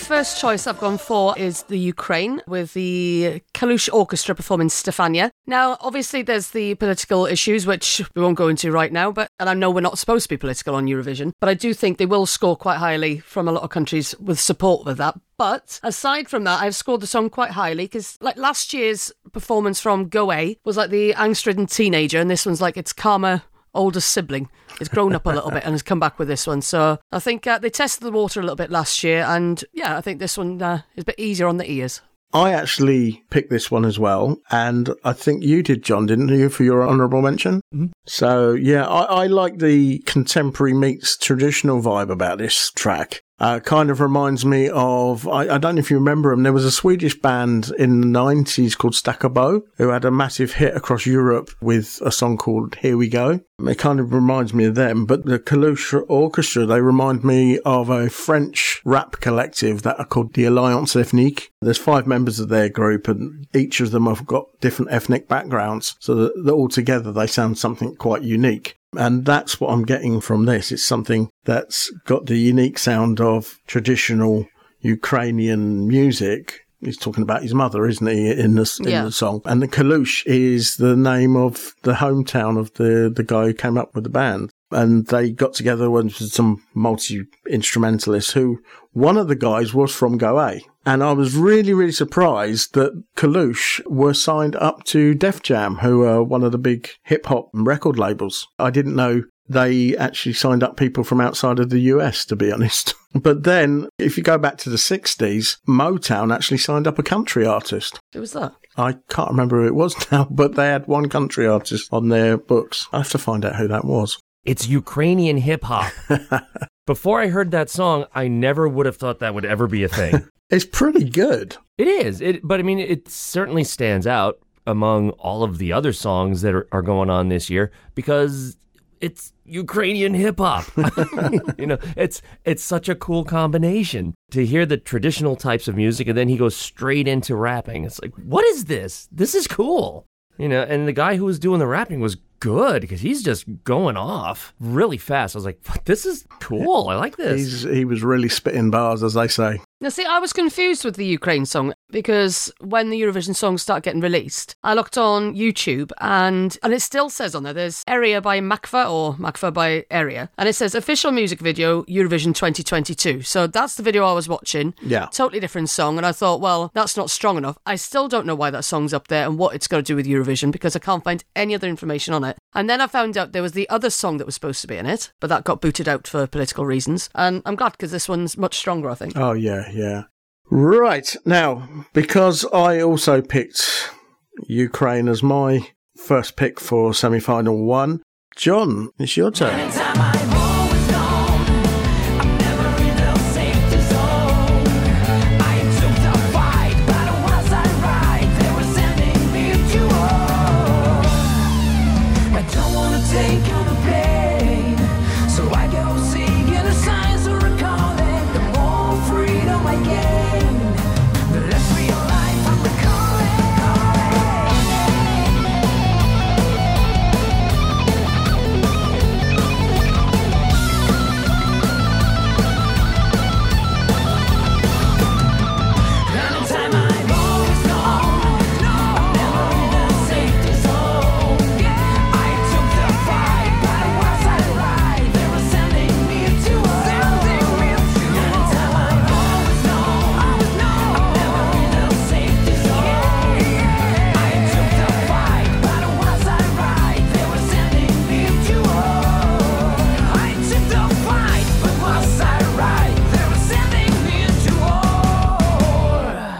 First choice I've gone for is the Ukraine with the Kalush Orchestra performing Stefania. Now, obviously, there's the political issues, which we won't go into right now, but and I know we're not supposed to be political on Eurovision, but I do think they will score quite highly from a lot of countries with support with that. But aside from that, I've scored the song quite highly because, like last year's performance from Go A was like the angst-ridden teenager, and this one's like its calmer older sibling. It's grown up a little bit and has come back with this one. So I think uh, they tested the water a little bit last year, and yeah, I think this one uh, is a bit easier on the ears. I actually picked this one as well, and I think you did, John, didn't you, for your honourable mention? Mm-hmm. So, yeah, I, I like the contemporary meets traditional vibe about this track. Uh, kind of reminds me of, I, I don't know if you remember them, there was a Swedish band in the 90s called Stakka Bo who had a massive hit across Europe with a song called Here We Go. It kind of reminds me of them, but the Kalush Orchestra, they remind me of a French rap collective that are called the Alliance Ethnique. There's five members of their group and each of them have got different ethnic backgrounds so that, that all together they sound something quite unique. And that's what I'm getting from this. It's something that's got the unique sound of traditional Ukrainian music. He's talking about his mother, isn't he, in the, in Yeah. the song? And the Kalush is the name of the hometown of the, the guy who came up with the band. And they got together with some multi instrumentalists who one of the guys was from Go A. And I was really, really surprised that Kalush were signed up to Def Jam, who are one of the big hip hop record labels. I didn't know they actually signed up people from outside of the US, to be honest. But then, if you go back to the 60s, Motown actually signed up a country artist. Who was that? I can't remember who it was now, but they had one country artist on their books. I have to find out who that was. It's Ukrainian hip hop. Before I heard that song, I never would have thought that would ever be a thing. It's pretty good. It is. It, but I mean, it certainly stands out among all of the other songs that are, are going on this year because it's Ukrainian hip hop. you know, it's it's such a cool combination to hear the traditional types of music and then he goes straight into rapping. It's like, what is this? This is cool. You know, and the guy who was doing the rapping was good because he's just going off really fast. I was like, this is cool. I like this. He's, he was really spitting bars, as they say. Now, see, I was confused with the Ukraine song because when the Eurovision songs start getting released, I looked on YouTube and and it still says on there there's Area by Makva or Makva by Area, and it says official music video Eurovision 2022. So that's the video I was watching. Yeah. Totally different song, and I thought, well, that's not strong enough. I still don't know why that song's up there and what it's got to do with Eurovision because I can't find any other information on it. And then I found out there was the other song that was supposed to be in it, but that got booted out for political reasons. And I'm glad because this one's much stronger, I think. Oh, yeah, yeah. Right. Now, because I also picked Ukraine as my first pick for semi final one, John, it's your turn.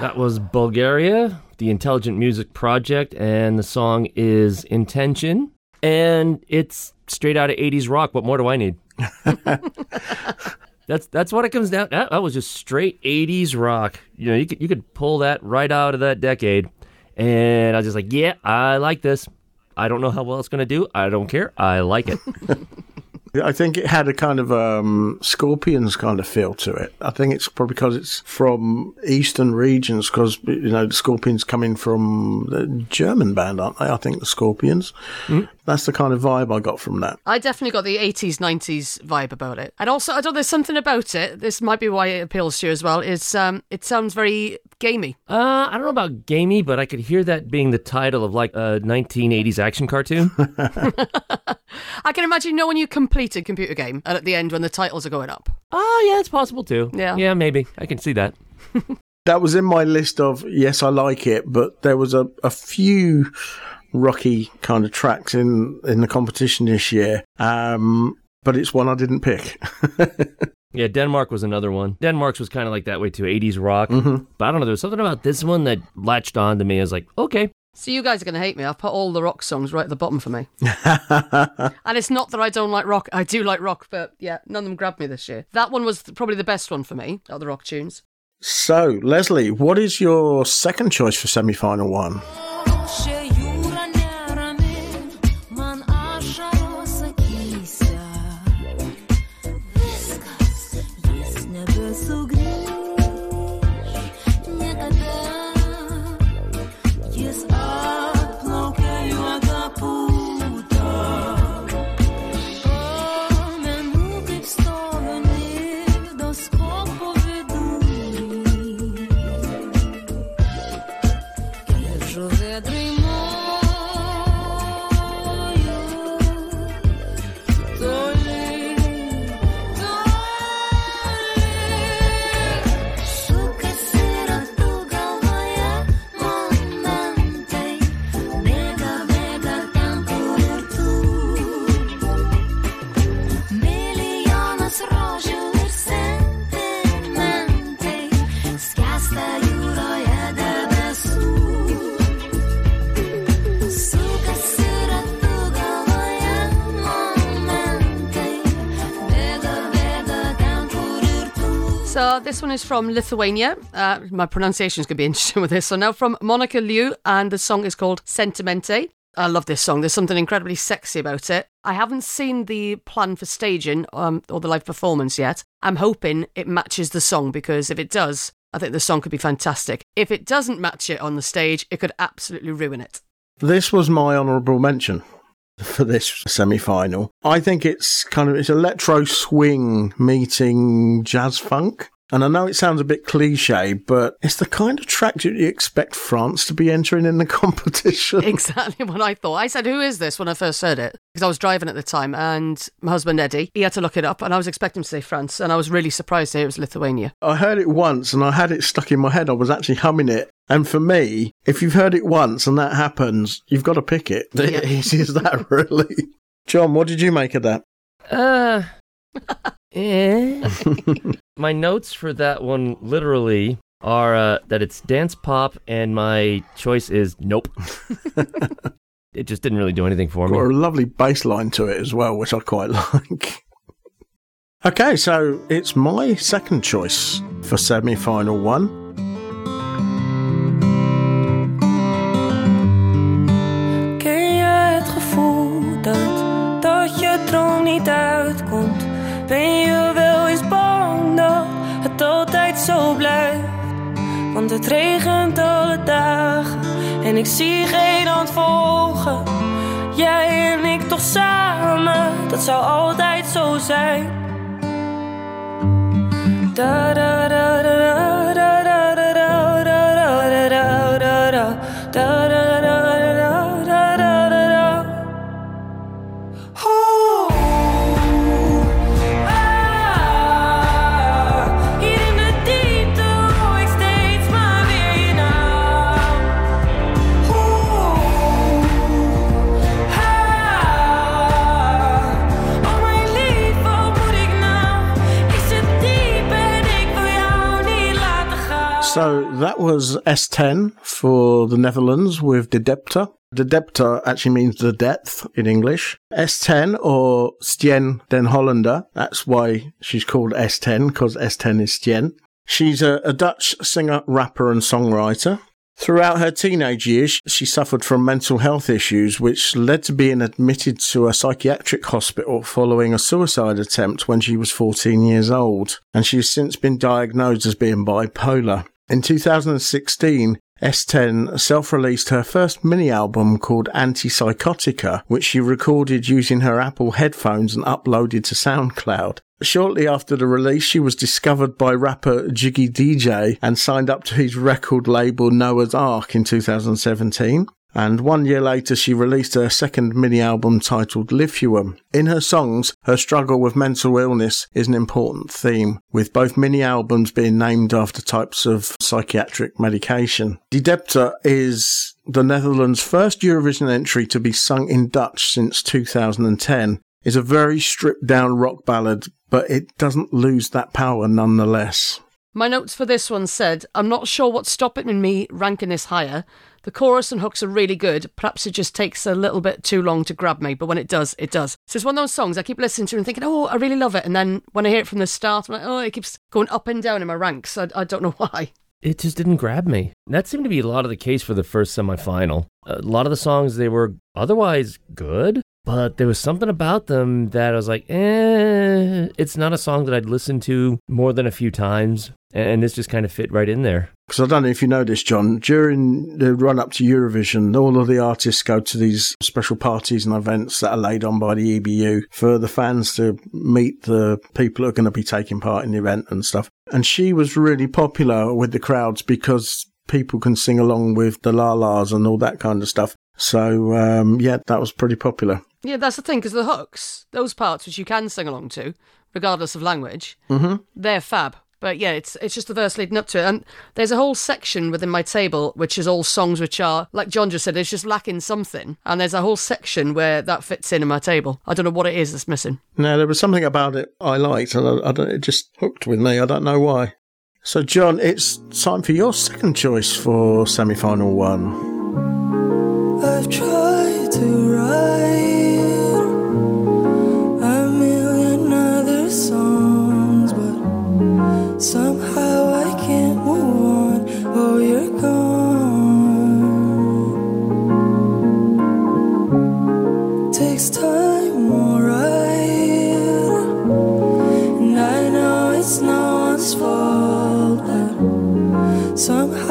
That was Bulgaria, the Intelligent Music Project, and the song is Intention. And it's straight out of 80s rock. What more do I need? that's that's what it comes down that, that was just straight 80s rock. You know, you could, you could pull that right out of that decade. And I was just like, yeah, I like this. I don't know how well it's going to do. I don't care. I like it. I think it had a kind of um, Scorpions kind of feel to it. I think it's probably because it's from eastern regions, because you know the Scorpions coming from the German band, aren't they? I think the Scorpions. That's the kind of vibe I got from that. I definitely got the 80s, 90s vibe about it. And also, I don't know, there's something about it. This might be why it appeals to you as well. Is um, it sounds very gamey. Uh, I don't know about gamey, but I could hear that being the title of like a 1980s action cartoon. I can imagine, you know, when you complete a computer game and at the end when the titles are going up. Oh, yeah, it's possible too. Yeah. Yeah, maybe. I can see that. That was in my list of yes, I like it, but there was a, a few rocky kind of tracks in in the competition this year. Um, but it's one I didn't pick. Yeah, Denmark was another one. Denmark's was kind of like that way too, 80s rock. Mhm. But I don't know, there was something about this one that latched on to me. I was like, okay. So you guys are going to hate me. I've put all the rock songs right at the bottom for me. and it's not that I don't like rock. I do like rock, but yeah, none of them grabbed me this year. That one was probably the best one for me, out of the rock tunes. so, Lezley, what is your second choice for semi final one? So this one is from Lithuania. Uh, my pronunciation is going to be interesting with this. So now from Monika Liu, and the song is called Sentimentai. I love this song. There's something incredibly sexy about it. I haven't seen the plan for staging um, or the live performance yet. I'm hoping it matches the song because if it does, I think the song could be fantastic. If it doesn't match it on the stage, it could absolutely ruin it. This was my honourable mention for this semi final. I think it's kind of it's electro swing meeting jazz funk. And I know it sounds a bit cliche, but it's the kind of track that you expect France to be entering in the competition. Exactly what I thought. I said, Who is this when I first heard it? Because I was driving at the time and my husband Eddie, he had to look it up and I was expecting to say France and I was really surprised to hear it was Lithuania. I heard it once and I had it stuck in my head. I was actually humming it. And for me, if you've heard it once and that happens, you've got to pick it. Yeah. Easy as that, really. John, what did you make of that? Uh, eh. my notes for that one literally are uh, that it's dance pop, and my choice is nope. it just didn't really do anything for me. Got a lovely bass line to it as well, which I quite like. okay, so it's my second choice for semi final one. Want het regent alle dagen en ik zie geen hand volgen. Jij en ik toch samen, dat zou altijd zo zijn. Da da da So that was S10 for the Netherlands with De Diepte. De Diepte actually means the depth in English. S10 or Stien den Hollander. That's why she's called S10 because S10 is Stien. She's a, a Dutch singer, rapper, and songwriter. Throughout her teenage years, she suffered from mental health issues, which led to being admitted to a psychiatric hospital following a suicide attempt when she was 14 years old. And she's since been diagnosed as being bipolar. In 2016, S10 self released her first mini album called Antipsychotica, which she recorded using her Apple headphones and uploaded to SoundCloud. Shortly after the release, she was discovered by rapper Jiggy Djé and signed up to his record label Noah's Ark in 2017. And one year later, she released her second mini album titled Lithium. In her songs, her struggle with mental illness is an important theme, with both mini albums being named after types of psychiatric medication. De Diepte is the Netherlands' first Eurovision entry to be sung in Dutch since 2010. It's a very stripped down rock ballad, but it doesn't lose that power nonetheless. My notes for this one said, I'm not sure what's stopping me ranking this higher. The chorus and hooks are really good. Perhaps it just takes a little bit too long to grab me, but when it does, it does. So it's one of those songs I keep listening to and thinking, oh, I really love it. And then when I hear it from the start, I'm like, oh, it keeps going up and down in my ranks. I, I don't know why. It just didn't grab me. That seemed to be a lot of the case for the first semifinal. A lot of the songs, they were otherwise good, but there was something about them that I was like, eh, it's not a song that I'd listen to more than a few times. And this just kind of fit right in there. Because I don't know if you know this, John. During the run up to Eurovision, all of the artists go to these special parties and events that are laid on by the EBU for the fans to meet the people who are going to be taking part in the event and stuff. And she was really popular with the crowds because people can sing along with the la las and all that kind of stuff. So, um, yeah, that was pretty popular. Yeah, that's the thing, because the hooks, those parts which you can sing along to, regardless of language, Mm-hmm. they're fab. But yeah, it's it's just the verse leading up to it. And there's a whole section within my table which is all songs which are, like John just said, it's just lacking something. And there's a whole section where that fits in in my table. I don't know what it is that's missing. Now, there was something about it I liked, and I, I don't, it just hooked with me. I don't know why. So, John, it's time for your second choice for semi final one. I've tried to write somehow I can't move on. Oh, you're gone. Takes time, alright. And I know it's no one's fault, but somehow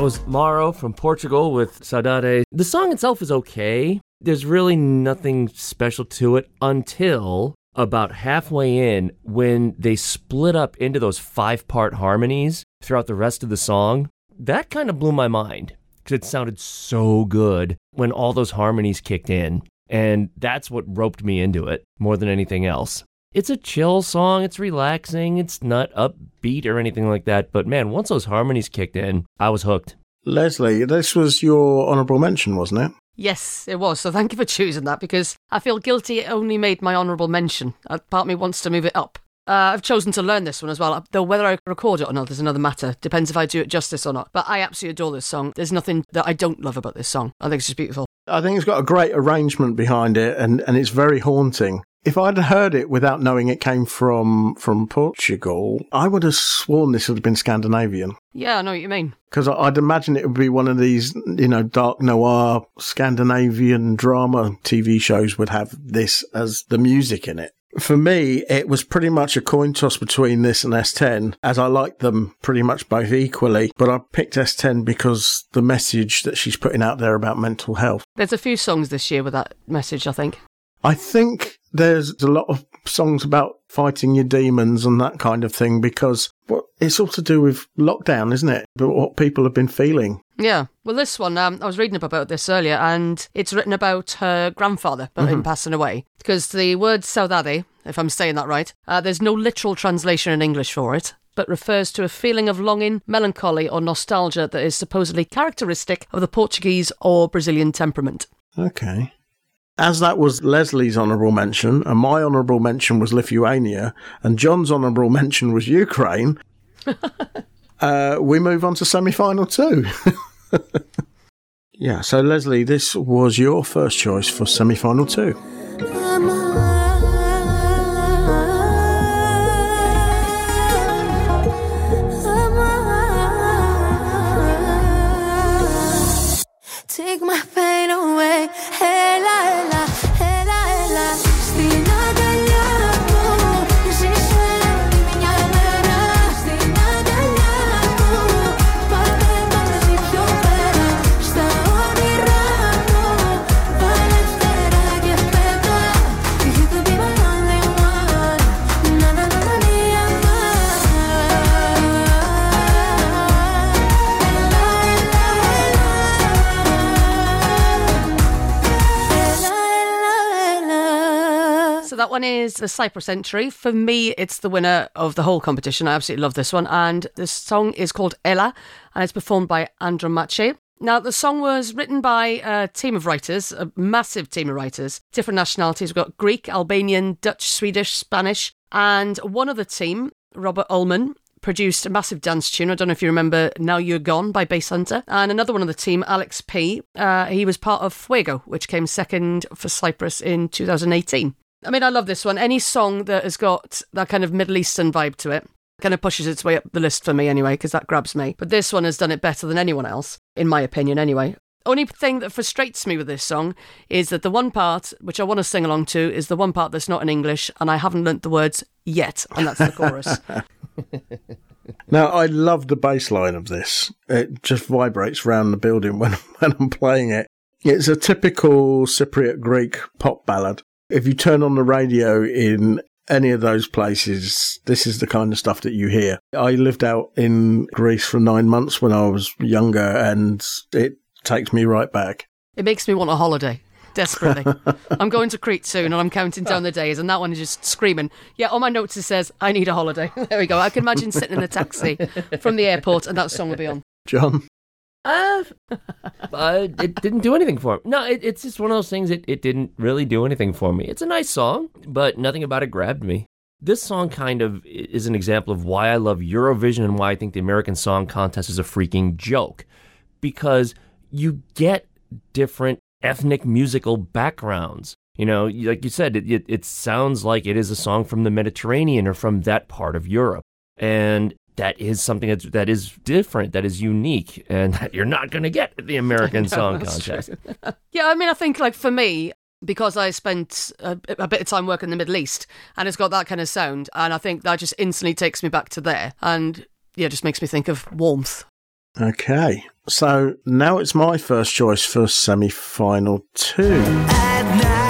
That was Maro from Portugal with Saudade. The song itself is okay. There's really nothing special to it until about halfway in when they split up into those five part harmonies throughout the rest of the song. That kind of blew my mind because it sounded so good when all those harmonies kicked in. And that's what roped me into it more than anything else. It's a chill song, it's relaxing, it's not upbeat or anything like that. But man, once those harmonies kicked in, I was hooked. Lezley, this was your honourable mention, wasn't it? Yes, it was. So thank you for choosing that because I feel guilty it only made my honourable mention. Uh, part of me wants to move it up. Uh, I've chosen to learn this one as well, though whether I record it or not is another matter. Depends if I do it justice or not. But I absolutely adore this song. There's nothing that I don't love about this song. I think it's just beautiful. I think it's got a great arrangement behind it, and, and it's very haunting. If I'd heard it without knowing it came from from Portugal, I would have sworn this would have been Scandinavian. Yeah, I know what you mean. Because I'd imagine it would be one of these, you know, dark noir Scandinavian drama TV shows would have this as the music in it. For me, it was pretty much a coin toss between this and S10, as I liked them pretty much both equally. But I picked S10 because the message that she's putting out there about mental health. There's a few songs this year with that message, I think. I think there's a lot of songs about fighting your demons and that kind of thing because well, it's all to do with lockdown, isn't it? But what people have been feeling. Yeah. Well, this one, um, I was reading about this earlier, and it's written about her grandfather, but him Mhm. passing away. Because the word saudade, if I'm saying that right, uh, there's no literal translation in English for it, but refers to a feeling of longing, melancholy, or nostalgia that is supposedly characteristic of the Portuguese or Brazilian temperament. Okay. As that was Lezley's honourable mention, and my honourable mention was Lithuania, and John's honourable mention was Ukraine, uh, we move on to semi final two. yeah, so Lezley, this was your first choice for semi final two. One is the Cyprus entry. For me, it's the winner of the whole competition. I absolutely love this one. And this song is called Ella, and it's performed by Andromache. Now, the song was written by a team of writers, a massive team of writers, different nationalities. We've got Greek, Albanian, Dutch, Swedish, Spanish, and one of the team, Robert Uhlmann, produced a massive dance tune. I don't know if you remember Now You're Gone by Basshunter. And another one of the team, Alex P., uh, he was part of Fuego, which came second for Cyprus in 2018. I mean, I love this one. Any song that has got that kind of Middle Eastern vibe to it kind of pushes its way up the list for me anyway, because that grabs me. But this one has done it better than anyone else, in my opinion, anyway. Only thing that frustrates me with this song is that the one part, which I want to sing along to, is the one part that's not in English, and I haven't learnt the words yet, and that's the chorus. Now, I love the bass line of this. It just vibrates around the building when, when I'm playing it. It's a typical Cypriot Greek pop ballad. If you turn on the radio in any of those places, this is the kind of stuff that you hear. I lived out in Greece for nine months when I was younger, and it takes me right back. It makes me want a holiday. Desperately. I'm going to Crete soon and I'm counting down the days, and that one is just screaming. Yeah, on my notes it says, I need a holiday. there we go. I can imagine sitting in a taxi from the airport and that song would be on. John? Uh, it didn't do anything for me. No, it, it's just one of those things. It didn't really do anything for me. It's a nice song, but nothing about it grabbed me. This song kind of is an example of why I love Eurovision and why I think the American Song Contest is a freaking joke. Because you get different ethnic musical backgrounds. You know, like you said, it, it, it sounds like it is a song from the Mediterranean or from that part of Europe. And that is something that's, that is different, that is unique, and that you're not going to get at the American No, Song Contest. yeah, I mean, I think like for me, because I spent a, a bit of time working in the Middle East, and it's got that kind of sound, and I think that just instantly takes me back to there, and yeah, just makes me think of warmth. Okay, so now it's my first choice for semi final two. At night,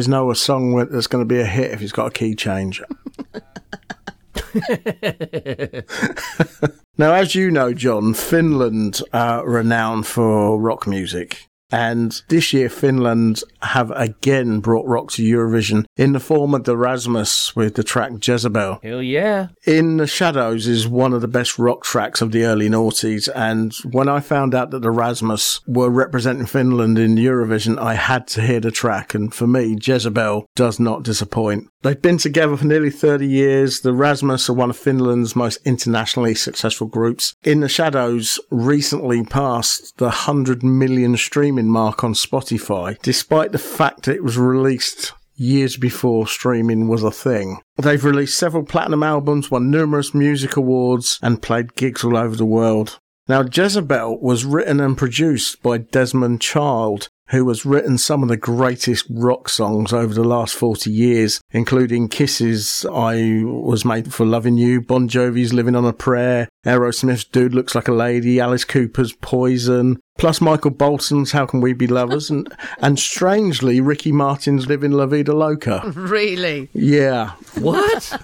Always know a song that's going to be a hit if it's got a key change. now, as you know, John, Finland are renowned for rock music. And this year, Finland have again brought rock to Eurovision in the form of the Rasmus with the track Jezebel. Hell yeah. In the Shadows is one of the best rock tracks of the early noughties. And when I found out that the Rasmus were representing Finland in Eurovision, I had to hear the track. And for me, Jezebel does not disappoint. They've been together for nearly 30 years. The Rasmus are one of Finland's most internationally successful groups. In the Shadows recently passed the 100 million streaming mark on Spotify, despite the fact that it was released years before streaming was a thing. They've released several platinum albums, won numerous music awards, and played gigs all over the world. Now, Jezebel was written and produced by Desmond Child, who has written some of the greatest rock songs over the last 40 years, including Kiss's, I Was Made for Loving You, Bon Jovi's Living on a Prayer, Aerosmith's Dude Looks Like a Lady, Alice Cooper's Poison, plus Michael Bolton's How Can We Be Lovers, and, and strangely, Ricky Martin's Living La Vida Loca. Really? Yeah. What?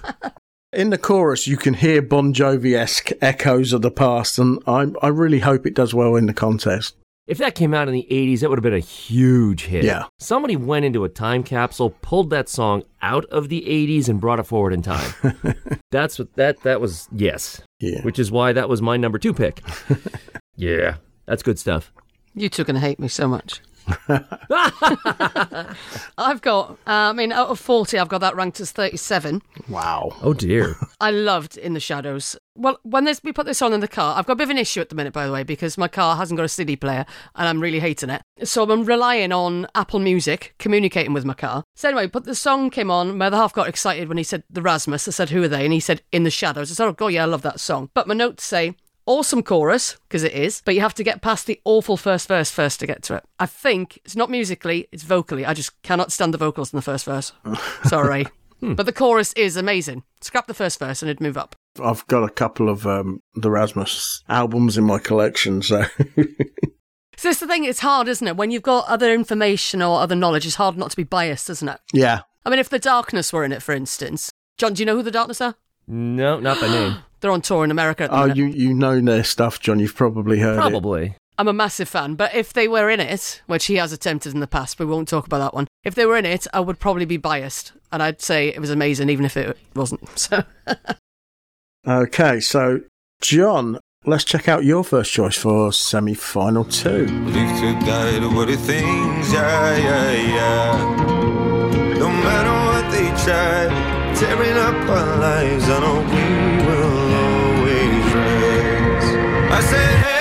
In the chorus, you can hear Bon Jovi esque echoes of the past, and I, I really hope it does well in the contest. If that came out in the 80s, that would have been a huge hit. Yeah. Somebody went into a time capsule, pulled that song out of the 80s and brought it forward in time. That's what that that was yes. Yeah. Which is why that was my number 2 pick. yeah. That's good stuff. You two are going to hate me so much. I've got, uh, I mean, out of 40, I've got that ranked as 37. Wow. Oh dear. I loved In the Shadows. Well, when this, we put this on in the car, I've got a bit of an issue at the minute, by the way, because my car hasn't got a CD player and I'm really hating it. So I'm relying on Apple Music, communicating with my car. So anyway, but the song came on. My other half got excited when he said the Rasmus. I said, who are they? And he said, In the Shadows. I said, oh, God, yeah, I love that song. But my notes say, Awesome chorus, because it is, but you have to get past the awful first verse first to get to it. I think it's not musically, it's vocally. I just cannot stand the vocals in the first verse. Sorry. But the chorus is amazing. Scrap the first verse and it'd move up. I've got a couple of um, the Rasmus albums in my collection, so So it's the thing, it's hard, isn't it? When you've got other information or other knowledge, it's hard not to be biased, isn't it? yeah. I mean, if the Darkness were in it, for instance. John, do you know who the Darkness are? No, not by name. They're on tour in America at the Oh, minute. you you know their stuff, John. You've probably heard it. Probably. I'm a massive fan, but if they were in it, which he has attempted in the past, we won't talk about that one. If they were in it, I would probably be biased, and I'd say it was amazing, even if it wasn't. So, Okay, so John, let's check out your first choice for semi-final two. Live to die to what it thinks, yeah, yeah, yeah. No matter what they try, tearing up our lives, I know we will always rise. I said, hey,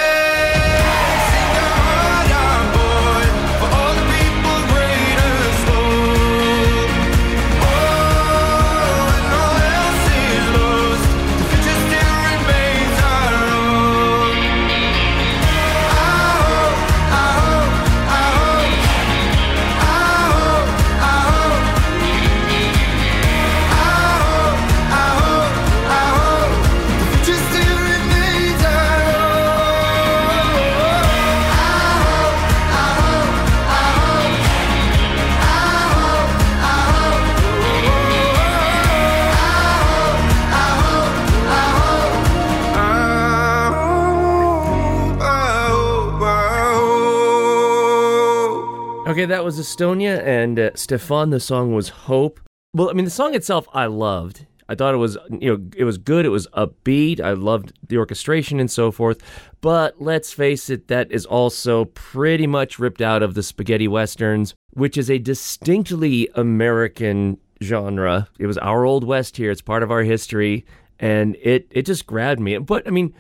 Okay, that was Estonia and uh, Stefan. The song was Hope. Well, I mean, the song itself I loved. I thought it was, you know, it was good. It was upbeat. I loved the orchestration and so forth. But let's face it, that is also pretty much ripped out of the spaghetti westerns, which is a distinctly American genre. It was our old west here. It's part of our history, and it it just grabbed me. But I mean,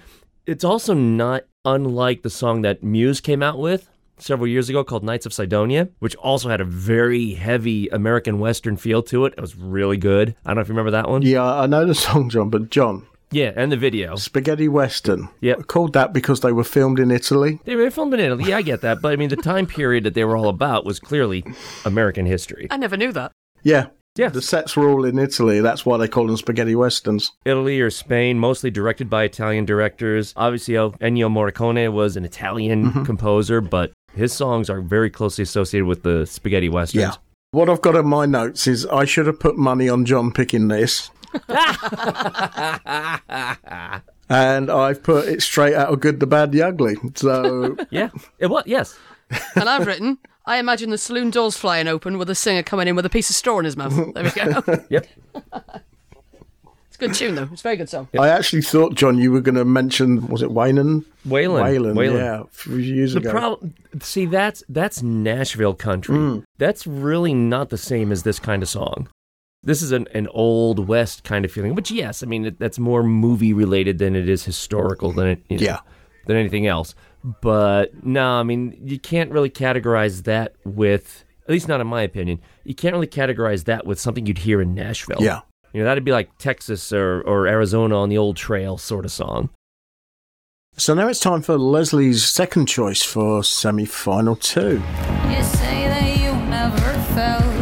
it's also not unlike the song that Muse came out with several years ago called Knights of Sidonia, which also had a very heavy American Western feel to it. It was really good. I don't know if you remember that one. Yeah, I know the song, John, but John, Yeah, and the video. Spaghetti Western. Yeah. Called that because they were filmed in Italy. They were filmed in Italy. Yeah, I get that. But I mean, the time period that they were all about was clearly American history. I never knew that. Yeah. Yeah. The sets were all in Italy. That's why they call them spaghetti westerns. Italy or Spain, mostly directed by Italian directors. Obviously, Ennio Morricone was an Italian Mm-hmm. composer, but his songs are very closely associated with the spaghetti westerns. Yeah. What I've got in my notes is I should have put money on John picking this. and I've put it straight out of Good, the Bad, the Ugly. So yeah, it was. Yes, And I've written, I imagine the saloon doors flying open with a singer coming in with a piece of straw in his mouth. There we go. yep. It's a good tune, though. It's a very good song. I actually thought, John, you were going to mention, was it Wayland? Waylon. Wayland, Waylon. yeah, a few years the ago. problem, see, that's that's Nashville country. Mm. That's really not the same as this kind of song. This is an, an old west kind of feeling, which yes, I mean it, that's more movie related than it is historical than it you know, Yeah. than anything else. But no, I mean you can't really categorize that with at least not in my opinion. You can't really categorize that with something you'd hear in Nashville. Yeah. You know, that'd be like Texas or, or Arizona on the old trail sort of song. So now it's time for Lezley's second choice for semi final two. You say that you never felt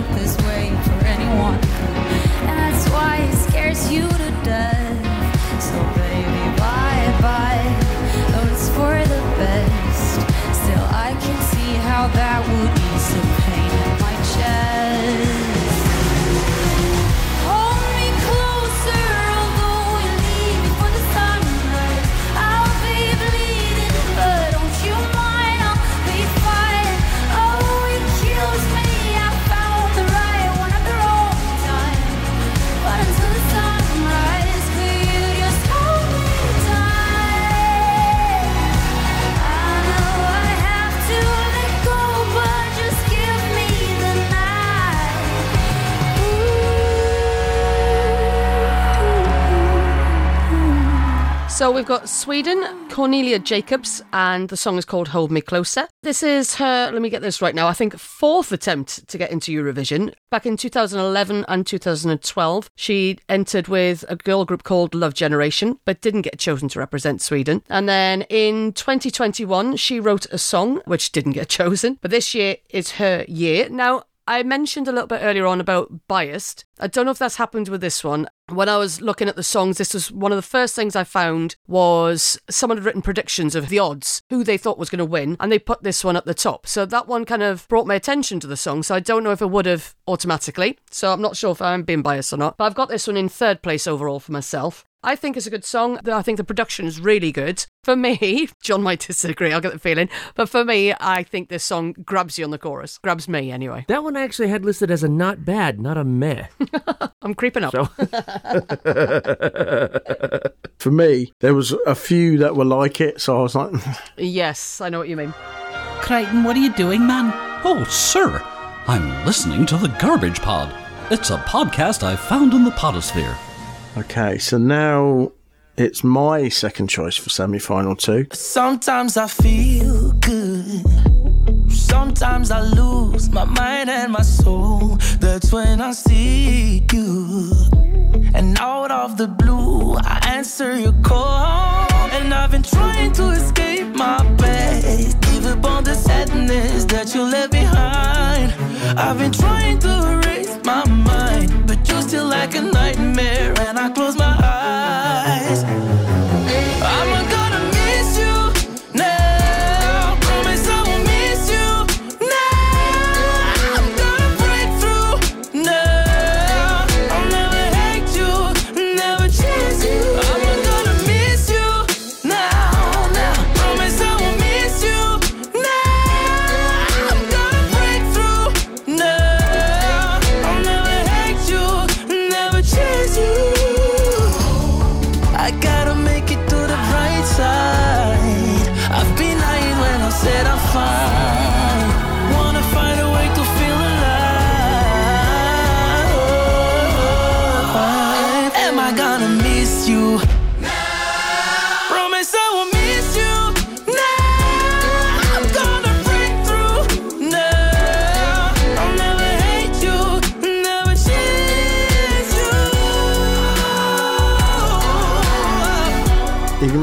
So we've got Sweden, Cornelia Jakobs, and the song is called Hold Me Closer. This is her, let me get this right now, I think fourth attempt to get into Eurovision. Back in 2011 and 2012, she entered with a girl group called Love Generation, but didn't get chosen to represent Sweden. And then in 2021, she wrote a song which didn't get chosen, but this year is her year. Now, I mentioned a little bit earlier on about biased. I don't know if that's happened with this one. When I was looking at the songs, this was one of the first things I found was someone had written predictions of the odds, who they thought was going to win, and they put this one at the top. So that one kind of brought my attention to the song. So I don't know if it would have automatically. So I'm not sure if I'm being biased or not. But I've got this one in third place overall for myself. I think it's a good song. I think the production is really good. For me, John might disagree, I'll get the feeling. But for me, I think this song grabs you on the chorus. Grabs me anyway. That one I actually had listed as a not bad, not a meh. I'm creeping up. So For me, there was a few that were like it, so I was like, yes, I know what you mean. Crichton, what are you doing, man? Oh, sir, I'm listening to the Garbage Pod. It's a podcast I found in the podosphere. Okay, so now it's my second choice for semi final two. Sometimes I feel good. Sometimes I lose my mind and my soul. That's when I see you. And out of the blue, I answer your call. And I've been trying to escape my past. Give up on the sadness that you left behind. I've been trying to erase my mind. But you're still like a nightmare. And I close my eyes. I'm gonna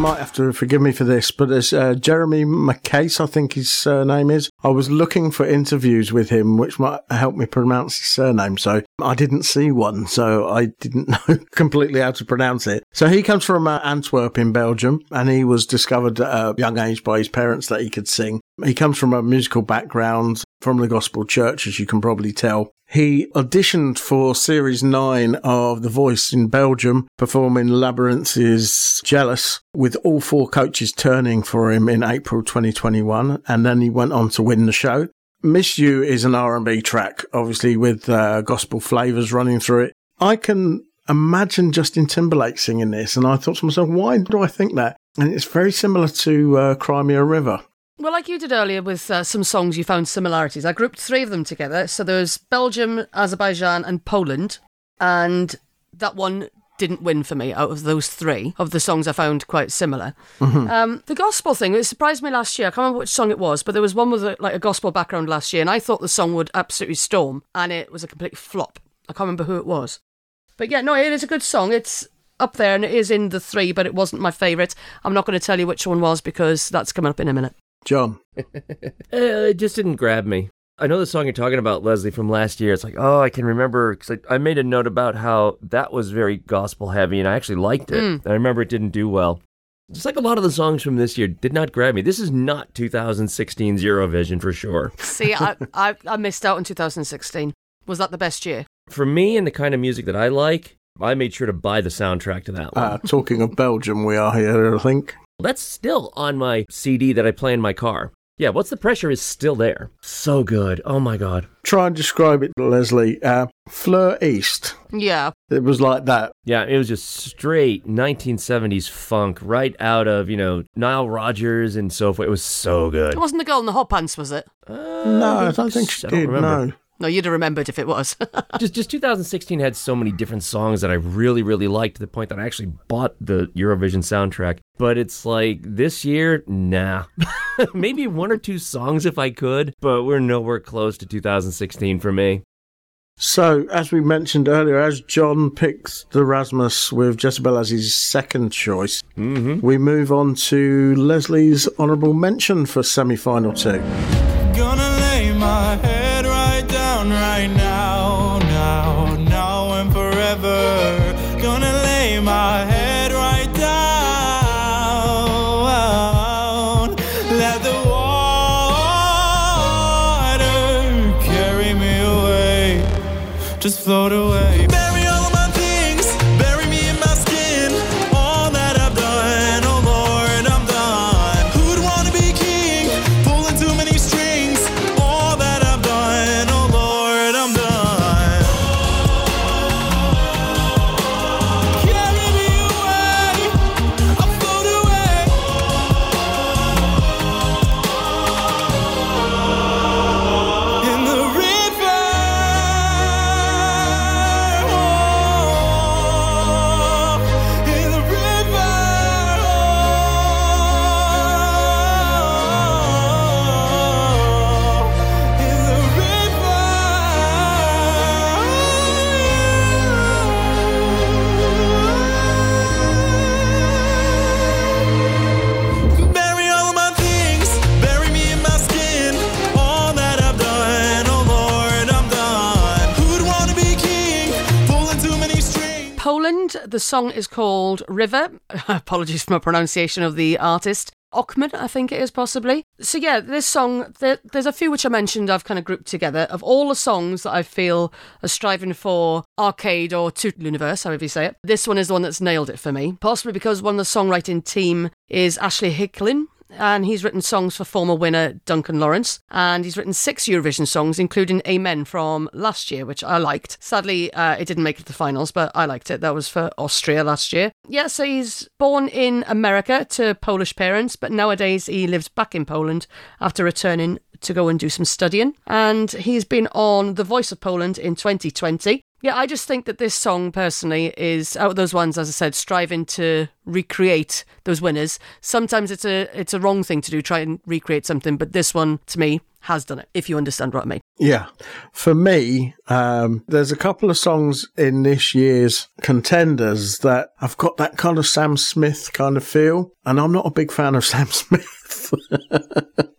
might have to forgive me for this, but there's uh, Jérémie Makiese, I think his surname is. I was looking for interviews with him, which might help me pronounce his surname. So I didn't see one, so I didn't know completely how to pronounce it. So he comes from uh, Antwerp in Belgium, and he was discovered at a young age by his parents that he could sing. He comes from a musical background from the gospel church, as you can probably tell. He auditioned for series nine of The Voice in Belgium, performing Labrinth's Jealous, with all four coaches turning for him in April 2021, and then he went on to win the show. Miss You is an R&B track, obviously with uh, gospel flavours running through it. I can imagine Justin Timberlake singing this, and I thought to myself, why do I think that? And it's very similar to uh, Cry Me a River. Well, like you did earlier with uh, some songs, you found similarities. I grouped three of them together. So there was Belgium, Azerbaijan, and Poland. And that one didn't win for me out of those three of the songs I found quite similar. Mhm. Um, the gospel thing, it surprised me last year. I can't remember which song it was, but there was one with a, like a gospel background last year, and I thought the song would absolutely storm, and it was a complete flop. I can't remember who it was. But yeah, no, it is a good song. It's up there and it is in the three, but it wasn't my favourite. I'm not going to tell you which one was because that's coming up in a minute. John. Uh, it just didn't grab me. I know the song you're talking about, Lezley, from last year. It's like, oh, I can remember because I, I made a note about how that was very gospel heavy, and I actually liked it. Mm. I remember it didn't do well. Just like a lot of the songs from this year did not grab me. This is not 2016's Eurovision for sure. See, I, I, I missed out in 2016. Was that the best year? For me and the kind of music that I like, I made sure to buy the soundtrack to that one. Uh, talking of Belgium, we are here, I think. That's still on my CD that I play in my car. Yeah, What's the Pressure is still there. So good. Oh my God. Try and describe it, Lezley. Uh, Fleur East. Yeah. It was like that. Yeah, it was just straight 1970s funk right out of, you know, Nile Rodgers and so forth. It was so good. It wasn't the girl in the hot pants, was it? no, I don't think she I don't did. remember. No. No, you'd have remembered if it was. just just 2016 had so many different songs that I really really liked to the point that I actually bought the Eurovision soundtrack. But it's like this year, nah. Maybe one or two songs if I could, but we're nowhere close to 2016 for me. So, as we mentioned earlier, as John picks the Rasmus with Jezebel as his second choice, mm-hmm. we move on to Lezley's honourable mention for semi final 2 Just float Poland, the song is called River. Apologies for my pronunciation of the artist. Ochman, I think it is possibly. So yeah, this song, there, there's a few which I mentioned I've kind of grouped together. Of all the songs that I feel are striving for arcade or Tout l'univers, however you say it, this one is the one that's nailed it for me. Possibly because one of the songwriting team is Ashley Hicklin, and he's written songs for former winner Duncan Laurence, and he's written six Eurovision songs, including Amen from last year, which I liked. Sadly, uh, it didn't make it to the finals, but I liked it. That was for Austria last year. Yeah, so he's born in America to Polish parents, but nowadays he lives back in Poland after returning to go and do some studying. And he's been on The Voice of Poland in 2020. Yeah, I just think that this song personally is out of those ones, as I said, striving to recreate those winners. Sometimes it's a it's a wrong thing to do, try and recreate something, but this one to me has done it. If you understand what I mean. Yeah. For me, um, there's a couple of songs in this year's contenders that I've got that kind of Sam Smith kind of feel, and I'm not a big fan of Sam Smith.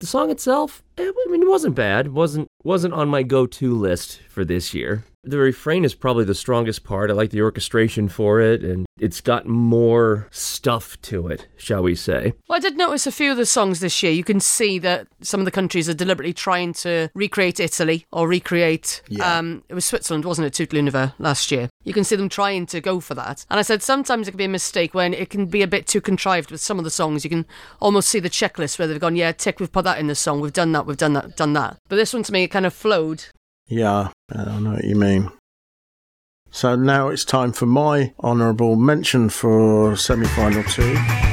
The song itself, I mean, it wasn't bad. wasn't wasn't on my go-to list for this year. The refrain is probably the strongest part. I like the orchestration for it, and it's got more stuff to it, shall we say? Well, I did notice a few of the songs this year. You can see that some of the countries are deliberately trying to recreate Italy or recreate. Yeah. Um, it was Switzerland, wasn't it? Tout l'univers last year. You can see them trying to go for that. And I said sometimes it can be a mistake when it can be a bit too contrived with some of the songs. You can almost see the checklist where they've gone, yeah, tick, we've put that in the song, we've done that, we've done that, done that. But this one to me, it kind of flowed. Yeah, I don't know what you mean. So now it's time for my honourable mention for semi final two.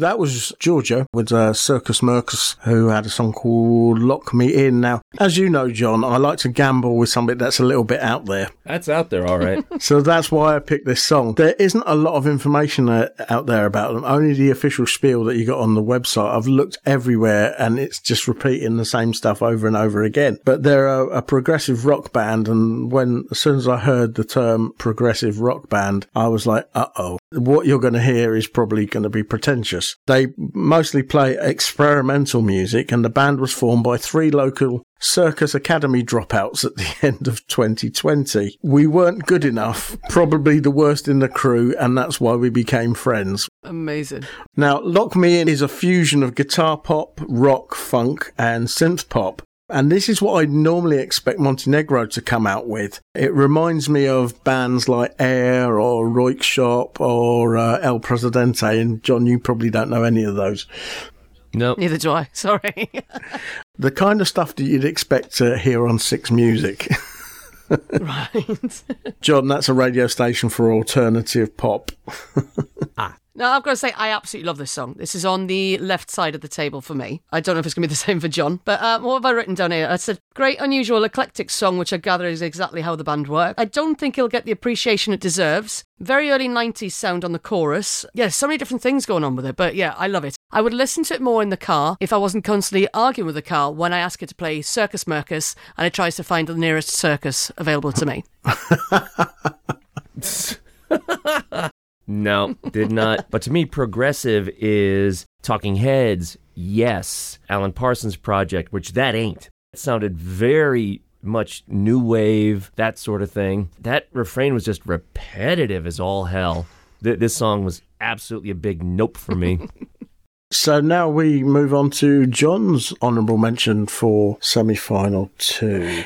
That was Georgia with uh, Circus Mercus, who had a song called Lock Me In. Now, as you know, John, I like to gamble with something that's a little bit out there. That's out there, all right. So that's why I picked this song. There isn't a lot of information uh, out there about them, only the official spiel that you got on the website. I've looked everywhere and it's just repeating the same stuff over and over again. But they're a, a progressive rock band. And when, as soon as I heard the term progressive rock band, I was like, uh oh, what you're going to hear is probably going to be pretentious. They mostly play experimental music and the band was formed by three local Circus Academy dropouts at the end of 2020. We weren't good enough, probably the worst in the crew, and that's why we became friends. Amazing. Now, Lock Me In is a fusion of guitar pop, rock, funk, and synth pop. And this is what I normally expect Montenegro to come out with. It reminds me of bands like Air or Röyksopp or uh, El Presidente. And John, you probably don't know any of those. No. Neither do I. Sorry. The kind of stuff that you'd expect to hear on Six Music. right. John, that's a radio station for alternative pop. No, I've got to say, I absolutely love this song. This is on the left side of the table for me. I don't know if it's going to be the same for John, but uh, what have I written down here? It's a great, unusual, eclectic song, which I gather is exactly how the band work. I don't think it'll get the appreciation it deserves. Very early 90s sound on the chorus. Yeah, so many different things going on with it, but yeah, I love it. I would listen to it more in the car if I wasn't constantly arguing with the car when I ask it to play Circus Mercus and it tries to find the nearest circus available to me. No, did not. but to me, progressive is Talking Heads, yes. Alan Parsons Project, which that ain't. It sounded very much new wave, that sort of thing. That refrain was just repetitive as all hell. Th- this song was absolutely a big nope for me. So now we move on to John's honourable mention for semi final two.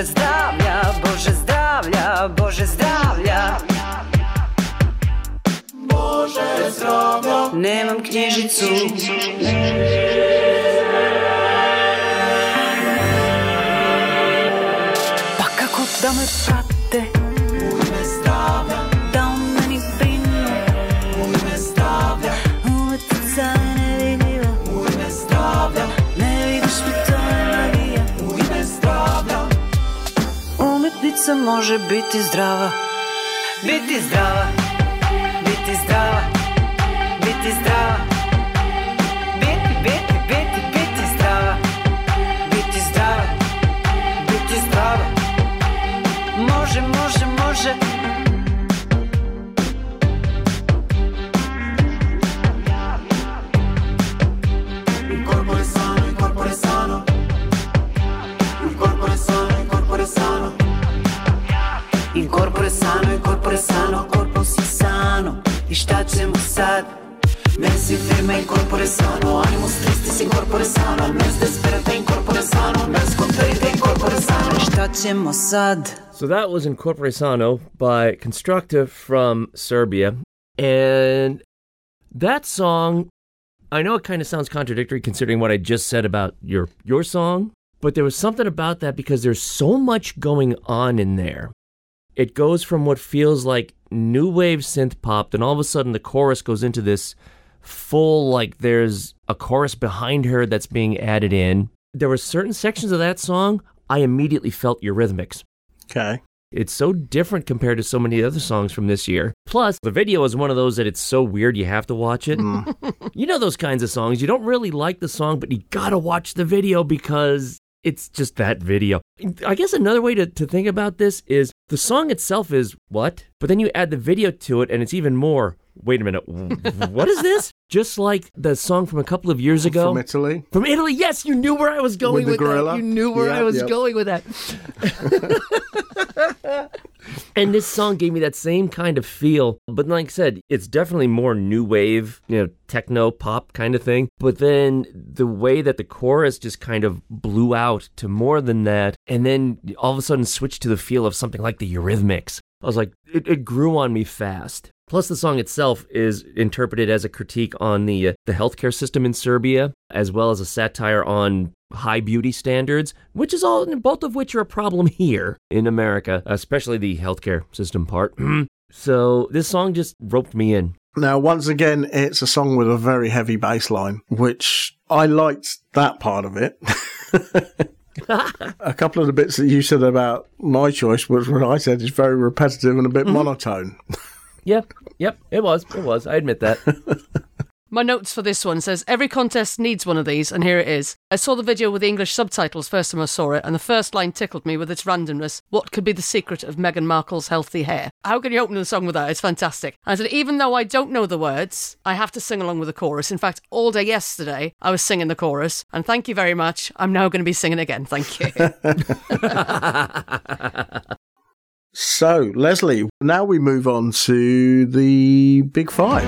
Boże zdrowia, Boże zdrowia, Boże zdrowia. Boże zdrowia. Nie mam księżycu. deca može biti zdrava. Biti zdrava. Biti zdrava. Biti zdrava. Biti, biti, biti, biti zdrava. Biti zdrava. Biti zdrava. Može, može, može. In korpore sano, in korpore sano, korpo si sano I šta ćemo sad? Mens firma in corpore sano, animus tristis in corpore sano Mens desperata in corpore sano, mens contrita in corpore sano I šta ćemo sad? So that was In Corpore Sano by Konstrakta from Serbia. And that song, I know it kind of sounds contradictory considering what I just said about your your song, but there was something about that because there's so much going on in there. It goes from what feels like new wave synth pop, then all of a sudden the chorus goes into this full like there's a chorus behind her that's being added in. There were certain sections of that song I immediately felt Eurythmics. Okay. It's so different compared to so many other songs from this year. Plus, the video is one of those that it's so weird you have to watch it. Mm. you know those kinds of songs. You don't really like the song, but you gotta watch the video because it's just that video. I guess another way to, to think about this is the song itself is what? But then you add the video to it and it's even more. Wait a minute. what is this? Just like the song from a couple of years ago. From Italy? From Italy, yes, you knew where I was going With the with, gorilla? that. You knew where I was yep. going with that. and this song gave me that same kind of feel. But like I said, it's definitely more new wave, you know, techno pop kind of thing. But then the way that the chorus just kind of blew out to more than that, and then all of a sudden switched to the feel of something like the Eurythmics. I was like, it, it grew on me fast. Plus, the song itself is interpreted as a critique on the uh, the healthcare system in Serbia, as well as a satire on high beauty standards, which is all both of which are a problem here in America, especially the healthcare system part. so this song just roped me in. Now, once again, it's a song with a very heavy bass line, which I liked that part of it. a couple of the bits that you said about my choice was what I said is very repetitive and a bit mm-hmm. monotone. Yep, yep, it was, it was. I admit that. My notes for this one says every contest needs one of these, and here it is. I saw the video with the English subtitles first time I saw it, and the first line tickled me with its randomness. What could be the secret of Meghan Markle's healthy hair? How can you open the song with that? It's fantastic. I said, even though I don't know the words, I have to sing along with the chorus. In fact, all day yesterday, I was singing the chorus, and thank you very much. I'm now going to be singing again. Thank you. So, Lezley, now we move on to the big five.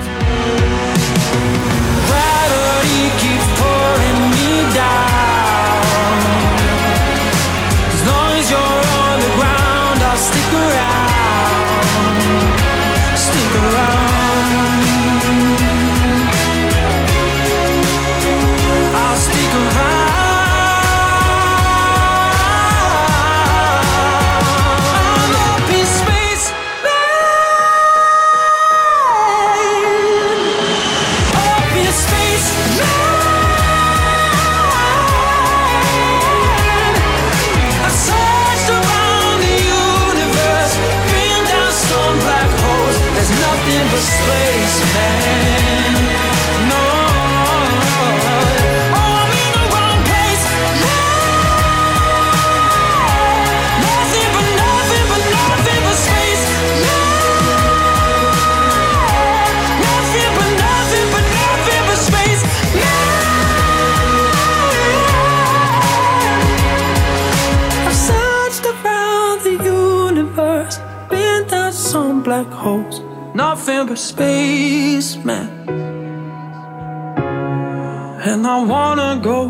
And I wanna go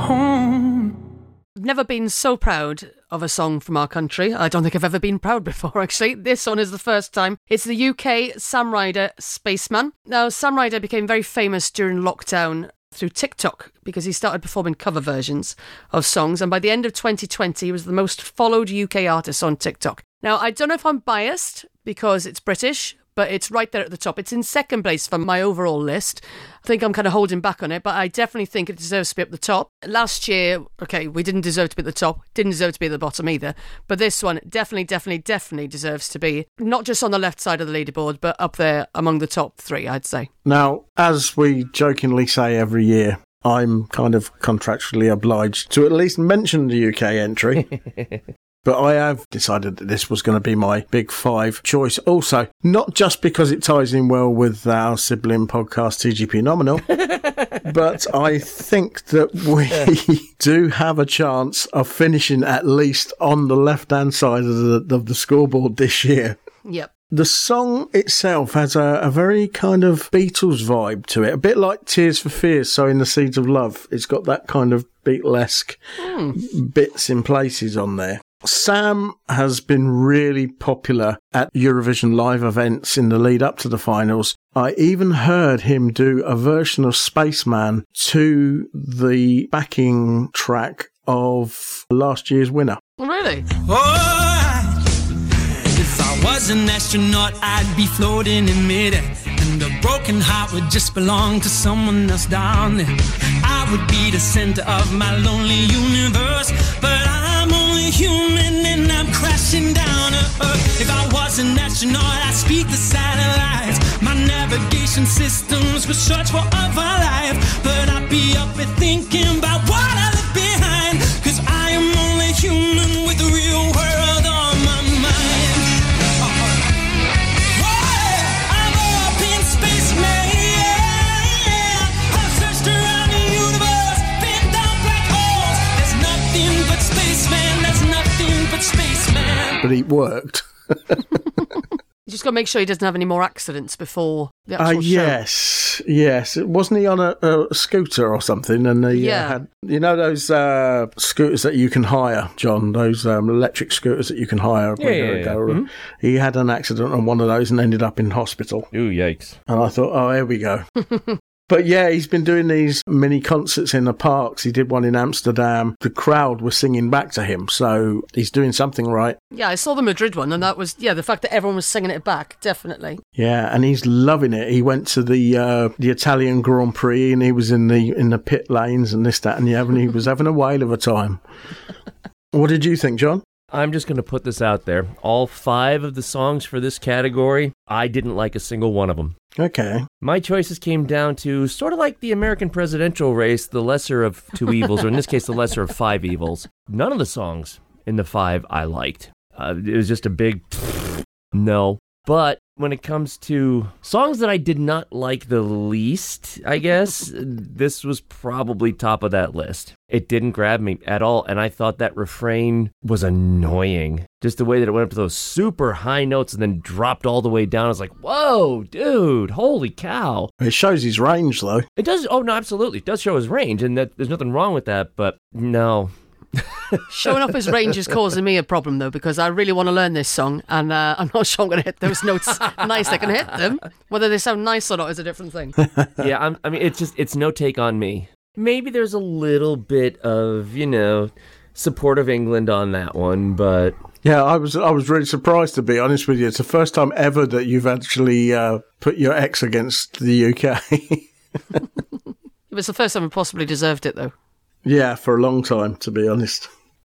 home. I've never been so proud of a song from our country. I don't think I've ever been proud before, actually. This one is the first time. It's the UK Sam Ryder Spaceman. Now, Sam Ryder became very famous during lockdown through TikTok because he started performing cover versions of songs, and by the end of 2020, he was the most followed UK artist on TikTok. Now, I don't know if I'm biased because it's British, but it's right there at the top. It's in second place for my overall list. I think I'm kind of holding back on it, but I definitely think it deserves to be at the top. Last year, okay, we didn't deserve to be at the top, didn't deserve to be at the bottom either. But this one definitely, definitely, definitely deserves to be not just on the left side of the leaderboard, but up there among the top three, I'd say. Now, as we jokingly say every year, I'm kind of contractually obliged to at least mention the UK entry. But I have decided that this was going to be my big five choice. Also, not just because it ties in well with our sibling podcast, TGP Nominal, but I think that we do have a chance of finishing at least on the left hand side of the, of the scoreboard this year. Yep. The song itself has a, a very kind of Beatles vibe to it, a bit like Tears for Fears, Sowing the Seeds of Love. It's got that kind of Beatlesque hmm. bits in places on there. Sam has been really popular at Eurovision live events in the lead up to the finals. I even heard him do a version of Spaceman to the backing track of last year's winner. Really? Oh, if I was an astronaut, I'd be floating in midair. And a broken heart would just belong to someone else down there. I would be the center of my lonely universe. But I'm human and I'm crashing down to earth. If I was an astronaut, I'd speak the satellites. My navigation systems would search for other life. But I'd be up and thinking about what I But it worked. You just got to make sure he doesn't have any more accidents before the Uh, actual show. yes, yes. Wasn't he on a, a scooter or something? And he Yeah. uh, had, you know, those uh, scooters that you can hire, John. Those um, electric scooters that you can hire. Yeah, yeah, yeah. go. Mhm. He had an accident on one of those and ended up in hospital. Ooh, yikes! And I thought, oh, here we go. But yeah, he's been doing these mini concerts in the parks. He did one in Amsterdam. The crowd was singing back to him, so he's doing something right. Yeah, I saw the Madrid one, and that was yeah. The fact that everyone was singing it back, definitely. Yeah, and he's loving it. He went to the uh, the Italian Grand Prix and he was in the in the pit lanes and this that and the other, and he was having a whale of a time. What did you think, John? I'm just going to put this out there. All five of the songs for this category, I didn't like a single one of them. Okay. My choices came down to sort of like the American presidential race, the lesser of two evils, or in this case, the lesser of five evils. None of the songs in the five I liked. Uh, it was just a big no. But when it comes to songs that I did not like the least, I guess, this was probably top of that list. It didn't grab me at all, and I thought that refrain was annoying. Just the way that it went up to those super high notes and then dropped all the way down. I was like, whoa, dude, holy cow. It shows his range, though. It does, oh, no, absolutely. It does show his range, and that, there's nothing wrong with that, but no. Showing off his range is causing me a problem though because I really want to learn this song and uh, I'm not sure I'm going to hit those notes nice. I can hit them. Whether they sound nice or not is a different thing. yeah, I'm, I mean, it's just it's no take on me. Maybe there's a little bit of you know support of England on that one, but Yeah, I was I was really surprised to be honest with you. It's the first time ever that you've actually uh, put your ex against the UK. It was the first time I possibly deserved it though. Yeah, for a long time, to be honest.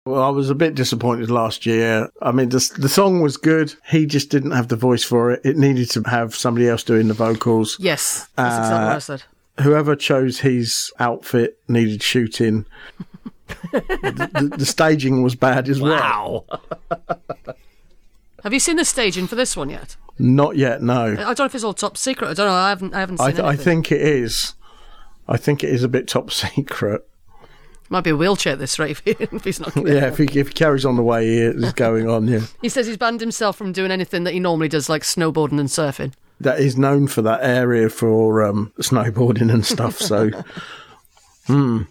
Well, I was a bit disappointed last year. I mean, the, the song was good. He just didn't have the voice for it. It needed to have somebody else doing the vocals. Yes, that's exactly what I Uh, said. Whoever chose his outfit needed shooting. the, the, the staging was bad as well. Have you seen the staging for this one yet? Not yet, no. I don't know if it's all top secret. I don't know. I haven't. I haven't seen I, th- I think it is. I think it is a bit top secret. Might be a wheelchair this rate if, he, if he's not. Yeah, if he, if he carries on the way he is going on, yeah. He says he's banned himself from doing anything that he normally does, like snowboarding and surfing. That is known for that area for um, snowboarding and stuff, so. Hmm.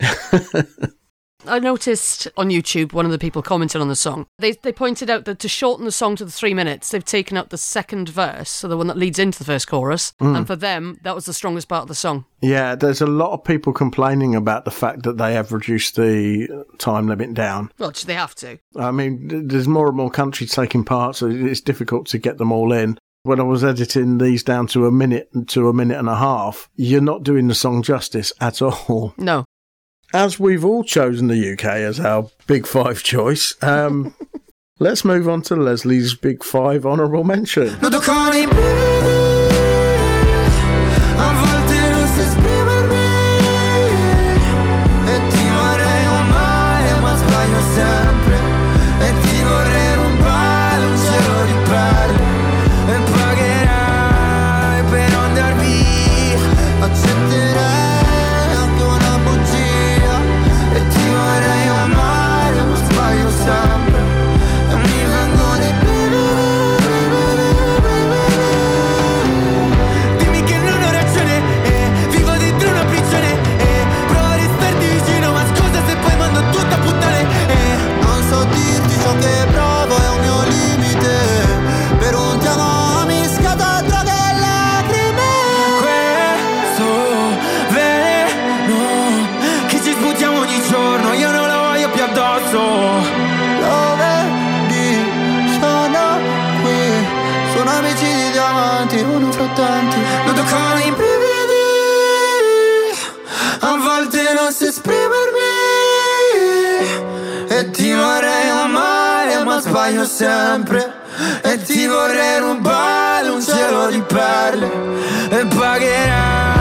I noticed on YouTube one of the people commenting on the song. They they pointed out that to shorten the song to the three minutes, they've taken out the second verse, so the one that leads into the first chorus. Mm. And for them, that was the strongest part of the song. Yeah, there's a lot of people complaining about the fact that they have reduced the time limit down. Well, they have to. I mean, there's more and more countries taking part, so it's difficult to get them all in. When I was editing these down to a minute to a minute and a half, you're not doing the song justice at all. No. As we've all chosen the UK as our big five choice, um, let's move on to Lezley's big five honourable mention. Volte non so esprimermi E ti vorrei amare ma sbaglio sempre. E ti vorrei rubare un cielo di perle E pagherai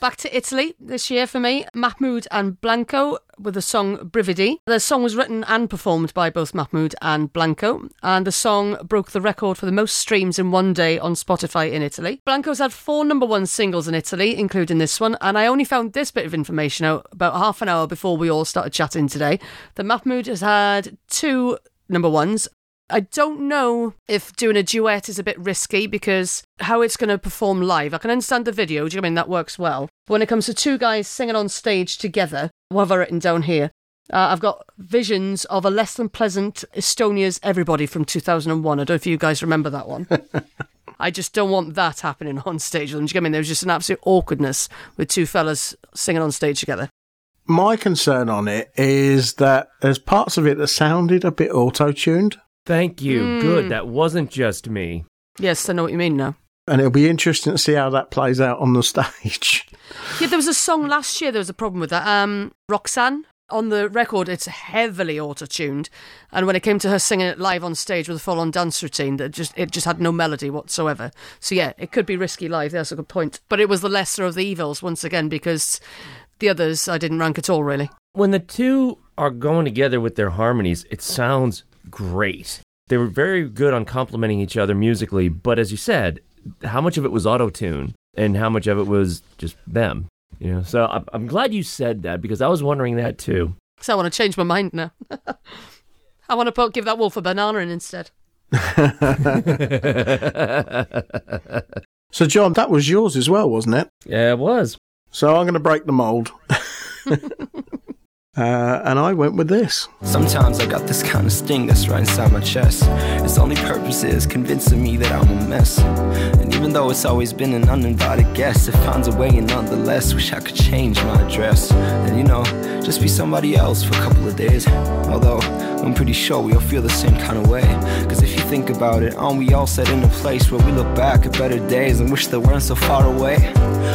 Back to Italy this year for me. Mahmood and Blanco with the song Brividi. The song was written and performed by both Mahmood and Blanco, and the song broke the record for the most streams in one day on Spotify in Italy. Blanco's had four number one singles in Italy, including this one, and I only found this bit of information out about half an hour before we all started chatting today. That Mahmood has had two number ones. I don't know if doing a duet is a bit risky because how it's going to perform live. I can understand the video, do you know I mean? That works well. But when it comes to two guys singing on stage together, what have I written down here? Uh, I've got visions of a less than pleasant Estonia's Everybody from 2001. I don't know if you guys remember that one. I just don't want that happening on stage with them. Do you get me? There was just an absolute awkwardness with two fellas singing on stage together. My concern on it is that there's parts of it that sounded a bit auto tuned. Thank you. Mm. Good. That wasn't just me. Yes, I know what you mean now. And it'll be interesting to see how that plays out on the stage. Yeah, there was a song last year. There was a problem with that. Um, Roxen on the record, it's heavily auto-tuned, and when it came to her singing it live on stage with a full-on dance routine, that just it just had no melody whatsoever. So yeah, it could be risky live. That's a good point. But it was the lesser of the evils once again because the others I didn't rank at all really. When the two are going together with their harmonies, it sounds great. They were very good on complementing each other musically, but as you said, how much of it was auto tune and how much of it was just them? You know, so I'm, I'm glad you said that because I was wondering that too. So I want to change my mind now. I want to put, give that wolf a banana in instead. So, John, that was yours as well, wasn't it? Yeah, it was. So I'm going to break the mould. uh, and I went with this. Sometimes I got this kind of sting that's right inside my chest. Its only purpose is convincing me that I'm a mess. And even though it's always been an uninvited guest, it finds a way and nonetheless. Wish I could change my address. And you know, just be somebody else for a couple of days. Although, I'm pretty sure we all feel the same kind of way. Cause if you think about it, aren't we all set in a place where we look back at better days and wish they weren't so far away?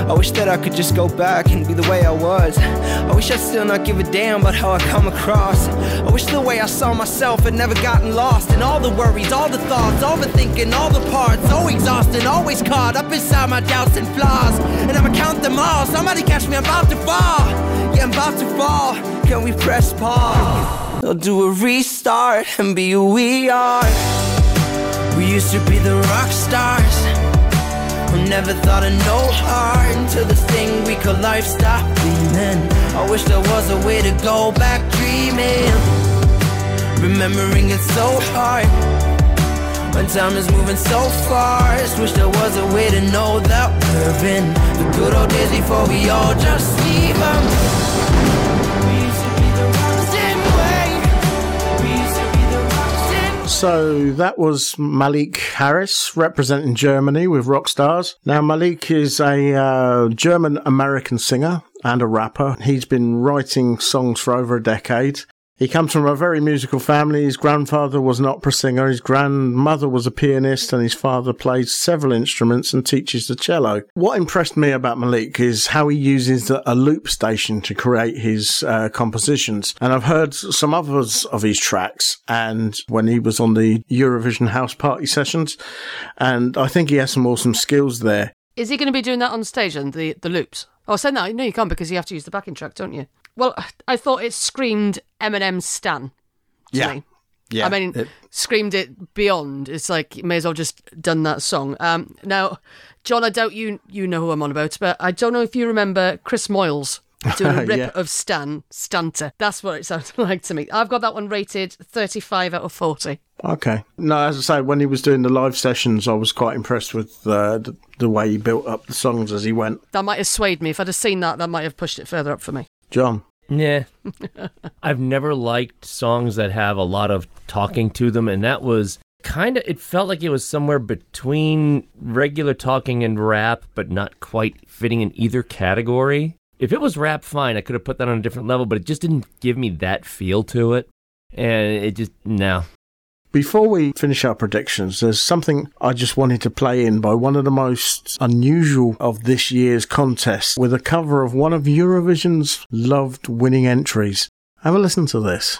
I wish that I could just go back and be the way I was. I wish I'd still not give a damn about how I come across. I wish the way I saw myself had never gotten lost in all the worries, all the thoughts, overthinking, all the parts. So exhausted, always caught up inside my doubts and flaws. And I'ma count them all. Somebody catch me, I'm about to fall. Yeah, I'm about to fall. Can we press pause? Or do a restart and be who we are? We used to be the rock stars. Who never thought of no heart until the thing we call life stopped beaming. I wish there was a way to go back dreaming. Remembering it so hard. When time is moving so fast, wish there was a way to know that we're in the good old days before we all just leave 'em. So that was Malik Harris representing Germany with Rockstars. Now, Malik is a uh, German American singer and a rapper. He's been writing songs for over a decade. He comes from a very musical family. His grandfather was an opera singer, his grandmother was a pianist, and his father plays several instruments and teaches the cello. What impressed me about Malik is how he uses a loop station to create his uh, compositions. And I've heard some others of his tracks, and when he was on the Eurovision House Party sessions, and I think he has some awesome skills there. Is he going to be doing that on stage and the, the loops? Oh, saying that, no, you can't because you have to use the backing track, don't you? Well, I thought it screamed Eminem Stan. to Yeah. me. Yeah. I mean, It- screamed it beyond. It's like you may as well just done that song. Um, now, John, I doubt you you know who I'm on about, but I don't know if you remember Chris Moyles doing a rip Yeah. of Stan Stanta. That's what it sounded like to me. I've got that one rated 35 out of 40. Okay. No, as I say, when he was doing the live sessions, I was quite impressed with uh, the, the way he built up the songs as he went. That might have swayed me. If I'd have seen that, that might have pushed it further up for me. John. Yeah. I've never liked songs that have a lot of talking to them, and that was kind of it felt like it was somewhere between regular talking and rap, but not quite fitting in either category. If it was rap, fine, I could have put that on a different level, but it just didn't give me that feel to it, and it just no. Before we finish our predictions, there's something I just wanted to play in by one of the most unusual of this year's contest with a cover of one of Eurovision's loved winning entries. Have a listen to this.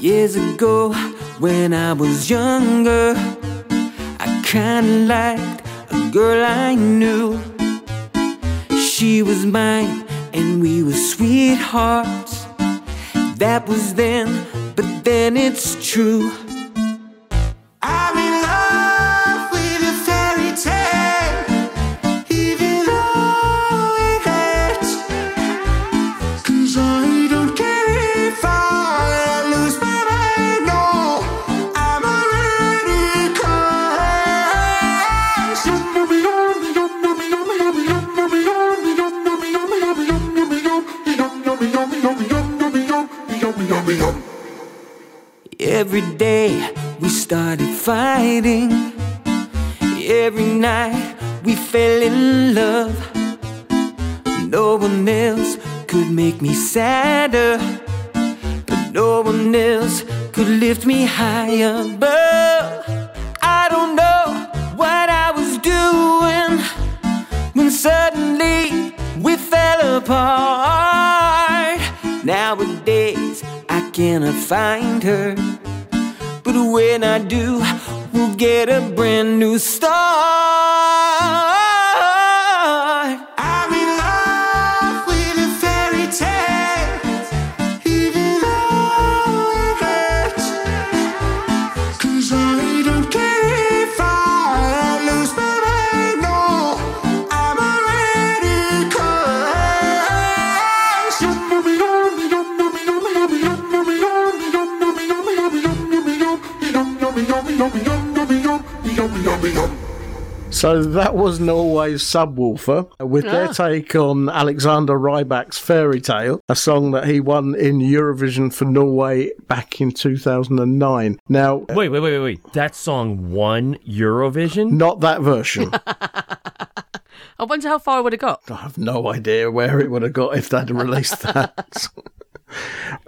Years ago, when I was younger, I kinda liked girl I knew. She was mine, and we were sweethearts. That was then, but then it's true. I'm Every day we started fighting. Every night we fell in love. No one else could make me sadder. But no one else could lift me high above I don't know what I was doing When suddenly we fell apart. Nowadays I cannot find her But when I do We'll get a brand new start So that was Norway's Subwoofer with their Ah. take on Alexander Rybak's Fairy Tale, a song that he won in Eurovision for Norway back in 2009. Now, Wait, wait, wait, wait, wait. That song won Eurovision? not that version. I wonder how far I would have got. I have no idea where it would have got if they'd released that.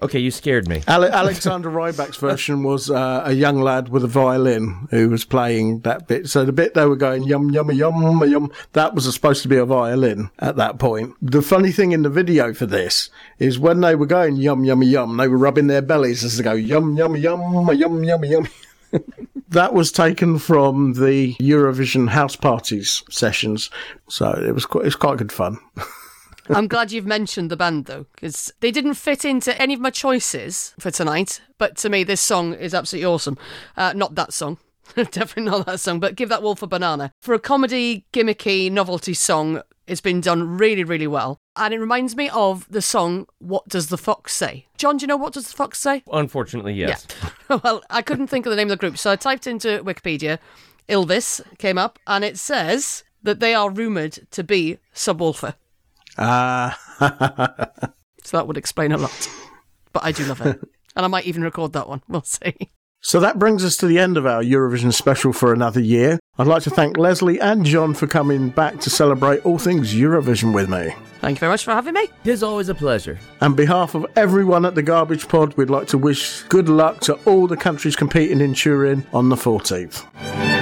Okay, you scared me. Ale- Alexander Rybak's version was uh, a young lad with a violin who was playing that bit. So the bit they were going yum yum yum yum, that was supposed to be a violin at that point. The funny thing in the video for this is when they were going yum yum yum, they were rubbing their bellies as they go yum yum yum yum yum yum. that was taken from the Eurovision house parties sessions, so it was quite, it was quite good fun. I'm glad you've mentioned the band though, because they didn't fit into any of my choices for tonight. But to me, this song is absolutely awesome. Uh, not that song. Definitely not that song, but Give That Wolf a Banana. For a comedy, gimmicky, novelty song, it's been done really, really well. And it reminds me of the song What Does the Fox Say? John, do you know What Does the Fox Say? Unfortunately, yes. Yeah. well, I couldn't think of the name of the group, so I typed into Wikipedia. Ylvis came up, and it says that they are rumoured to be Subwoofer. Ah. So that would explain a lot. But I do love it. and I might even record that one. We'll see. So that brings us to the end of our Eurovision special for another year. I'd like to thank Lezley and John for coming back to celebrate all things Eurovision with me. Thank you very much for having me. It is always a pleasure. On behalf of everyone at the Garbage Pod, we'd like to wish good luck to all the countries competing in Turin on the 14th.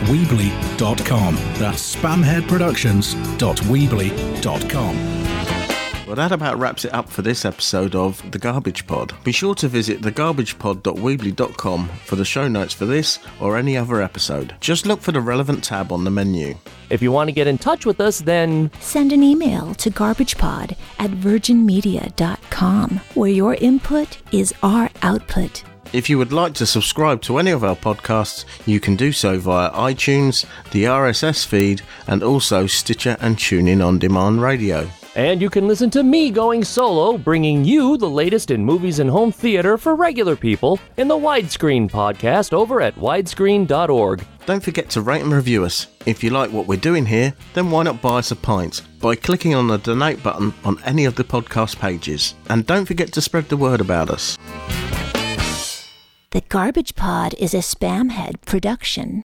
spamheadproductions.weebly.com. That's spamheadproductions.weebly.com. Well, that about wraps it up for this episode of The Garbage Pod. Be sure to visit thegarbagepod.weebly.com for the show notes for this or any other episode. Just look for the relevant tab on the menu. If you want to get in touch with us, then Send an email to garbagepod at virginmedia.com, where your input is our output. If you would like to subscribe to any of our podcasts, you can do so via iTunes, the RSS feed, and also Stitcher and TuneIn On Demand Radio. And you can listen to me going solo, bringing you the latest in movies and home theater for regular people in the Widescreen podcast over at widescreen.org. Don't forget to rate and review us. If you like what we're doing here, then why not buy us a pint by clicking on the donate button on any of the podcast pages. And don't forget to spread the word about us. The Garbage Pod is a Spamhead production.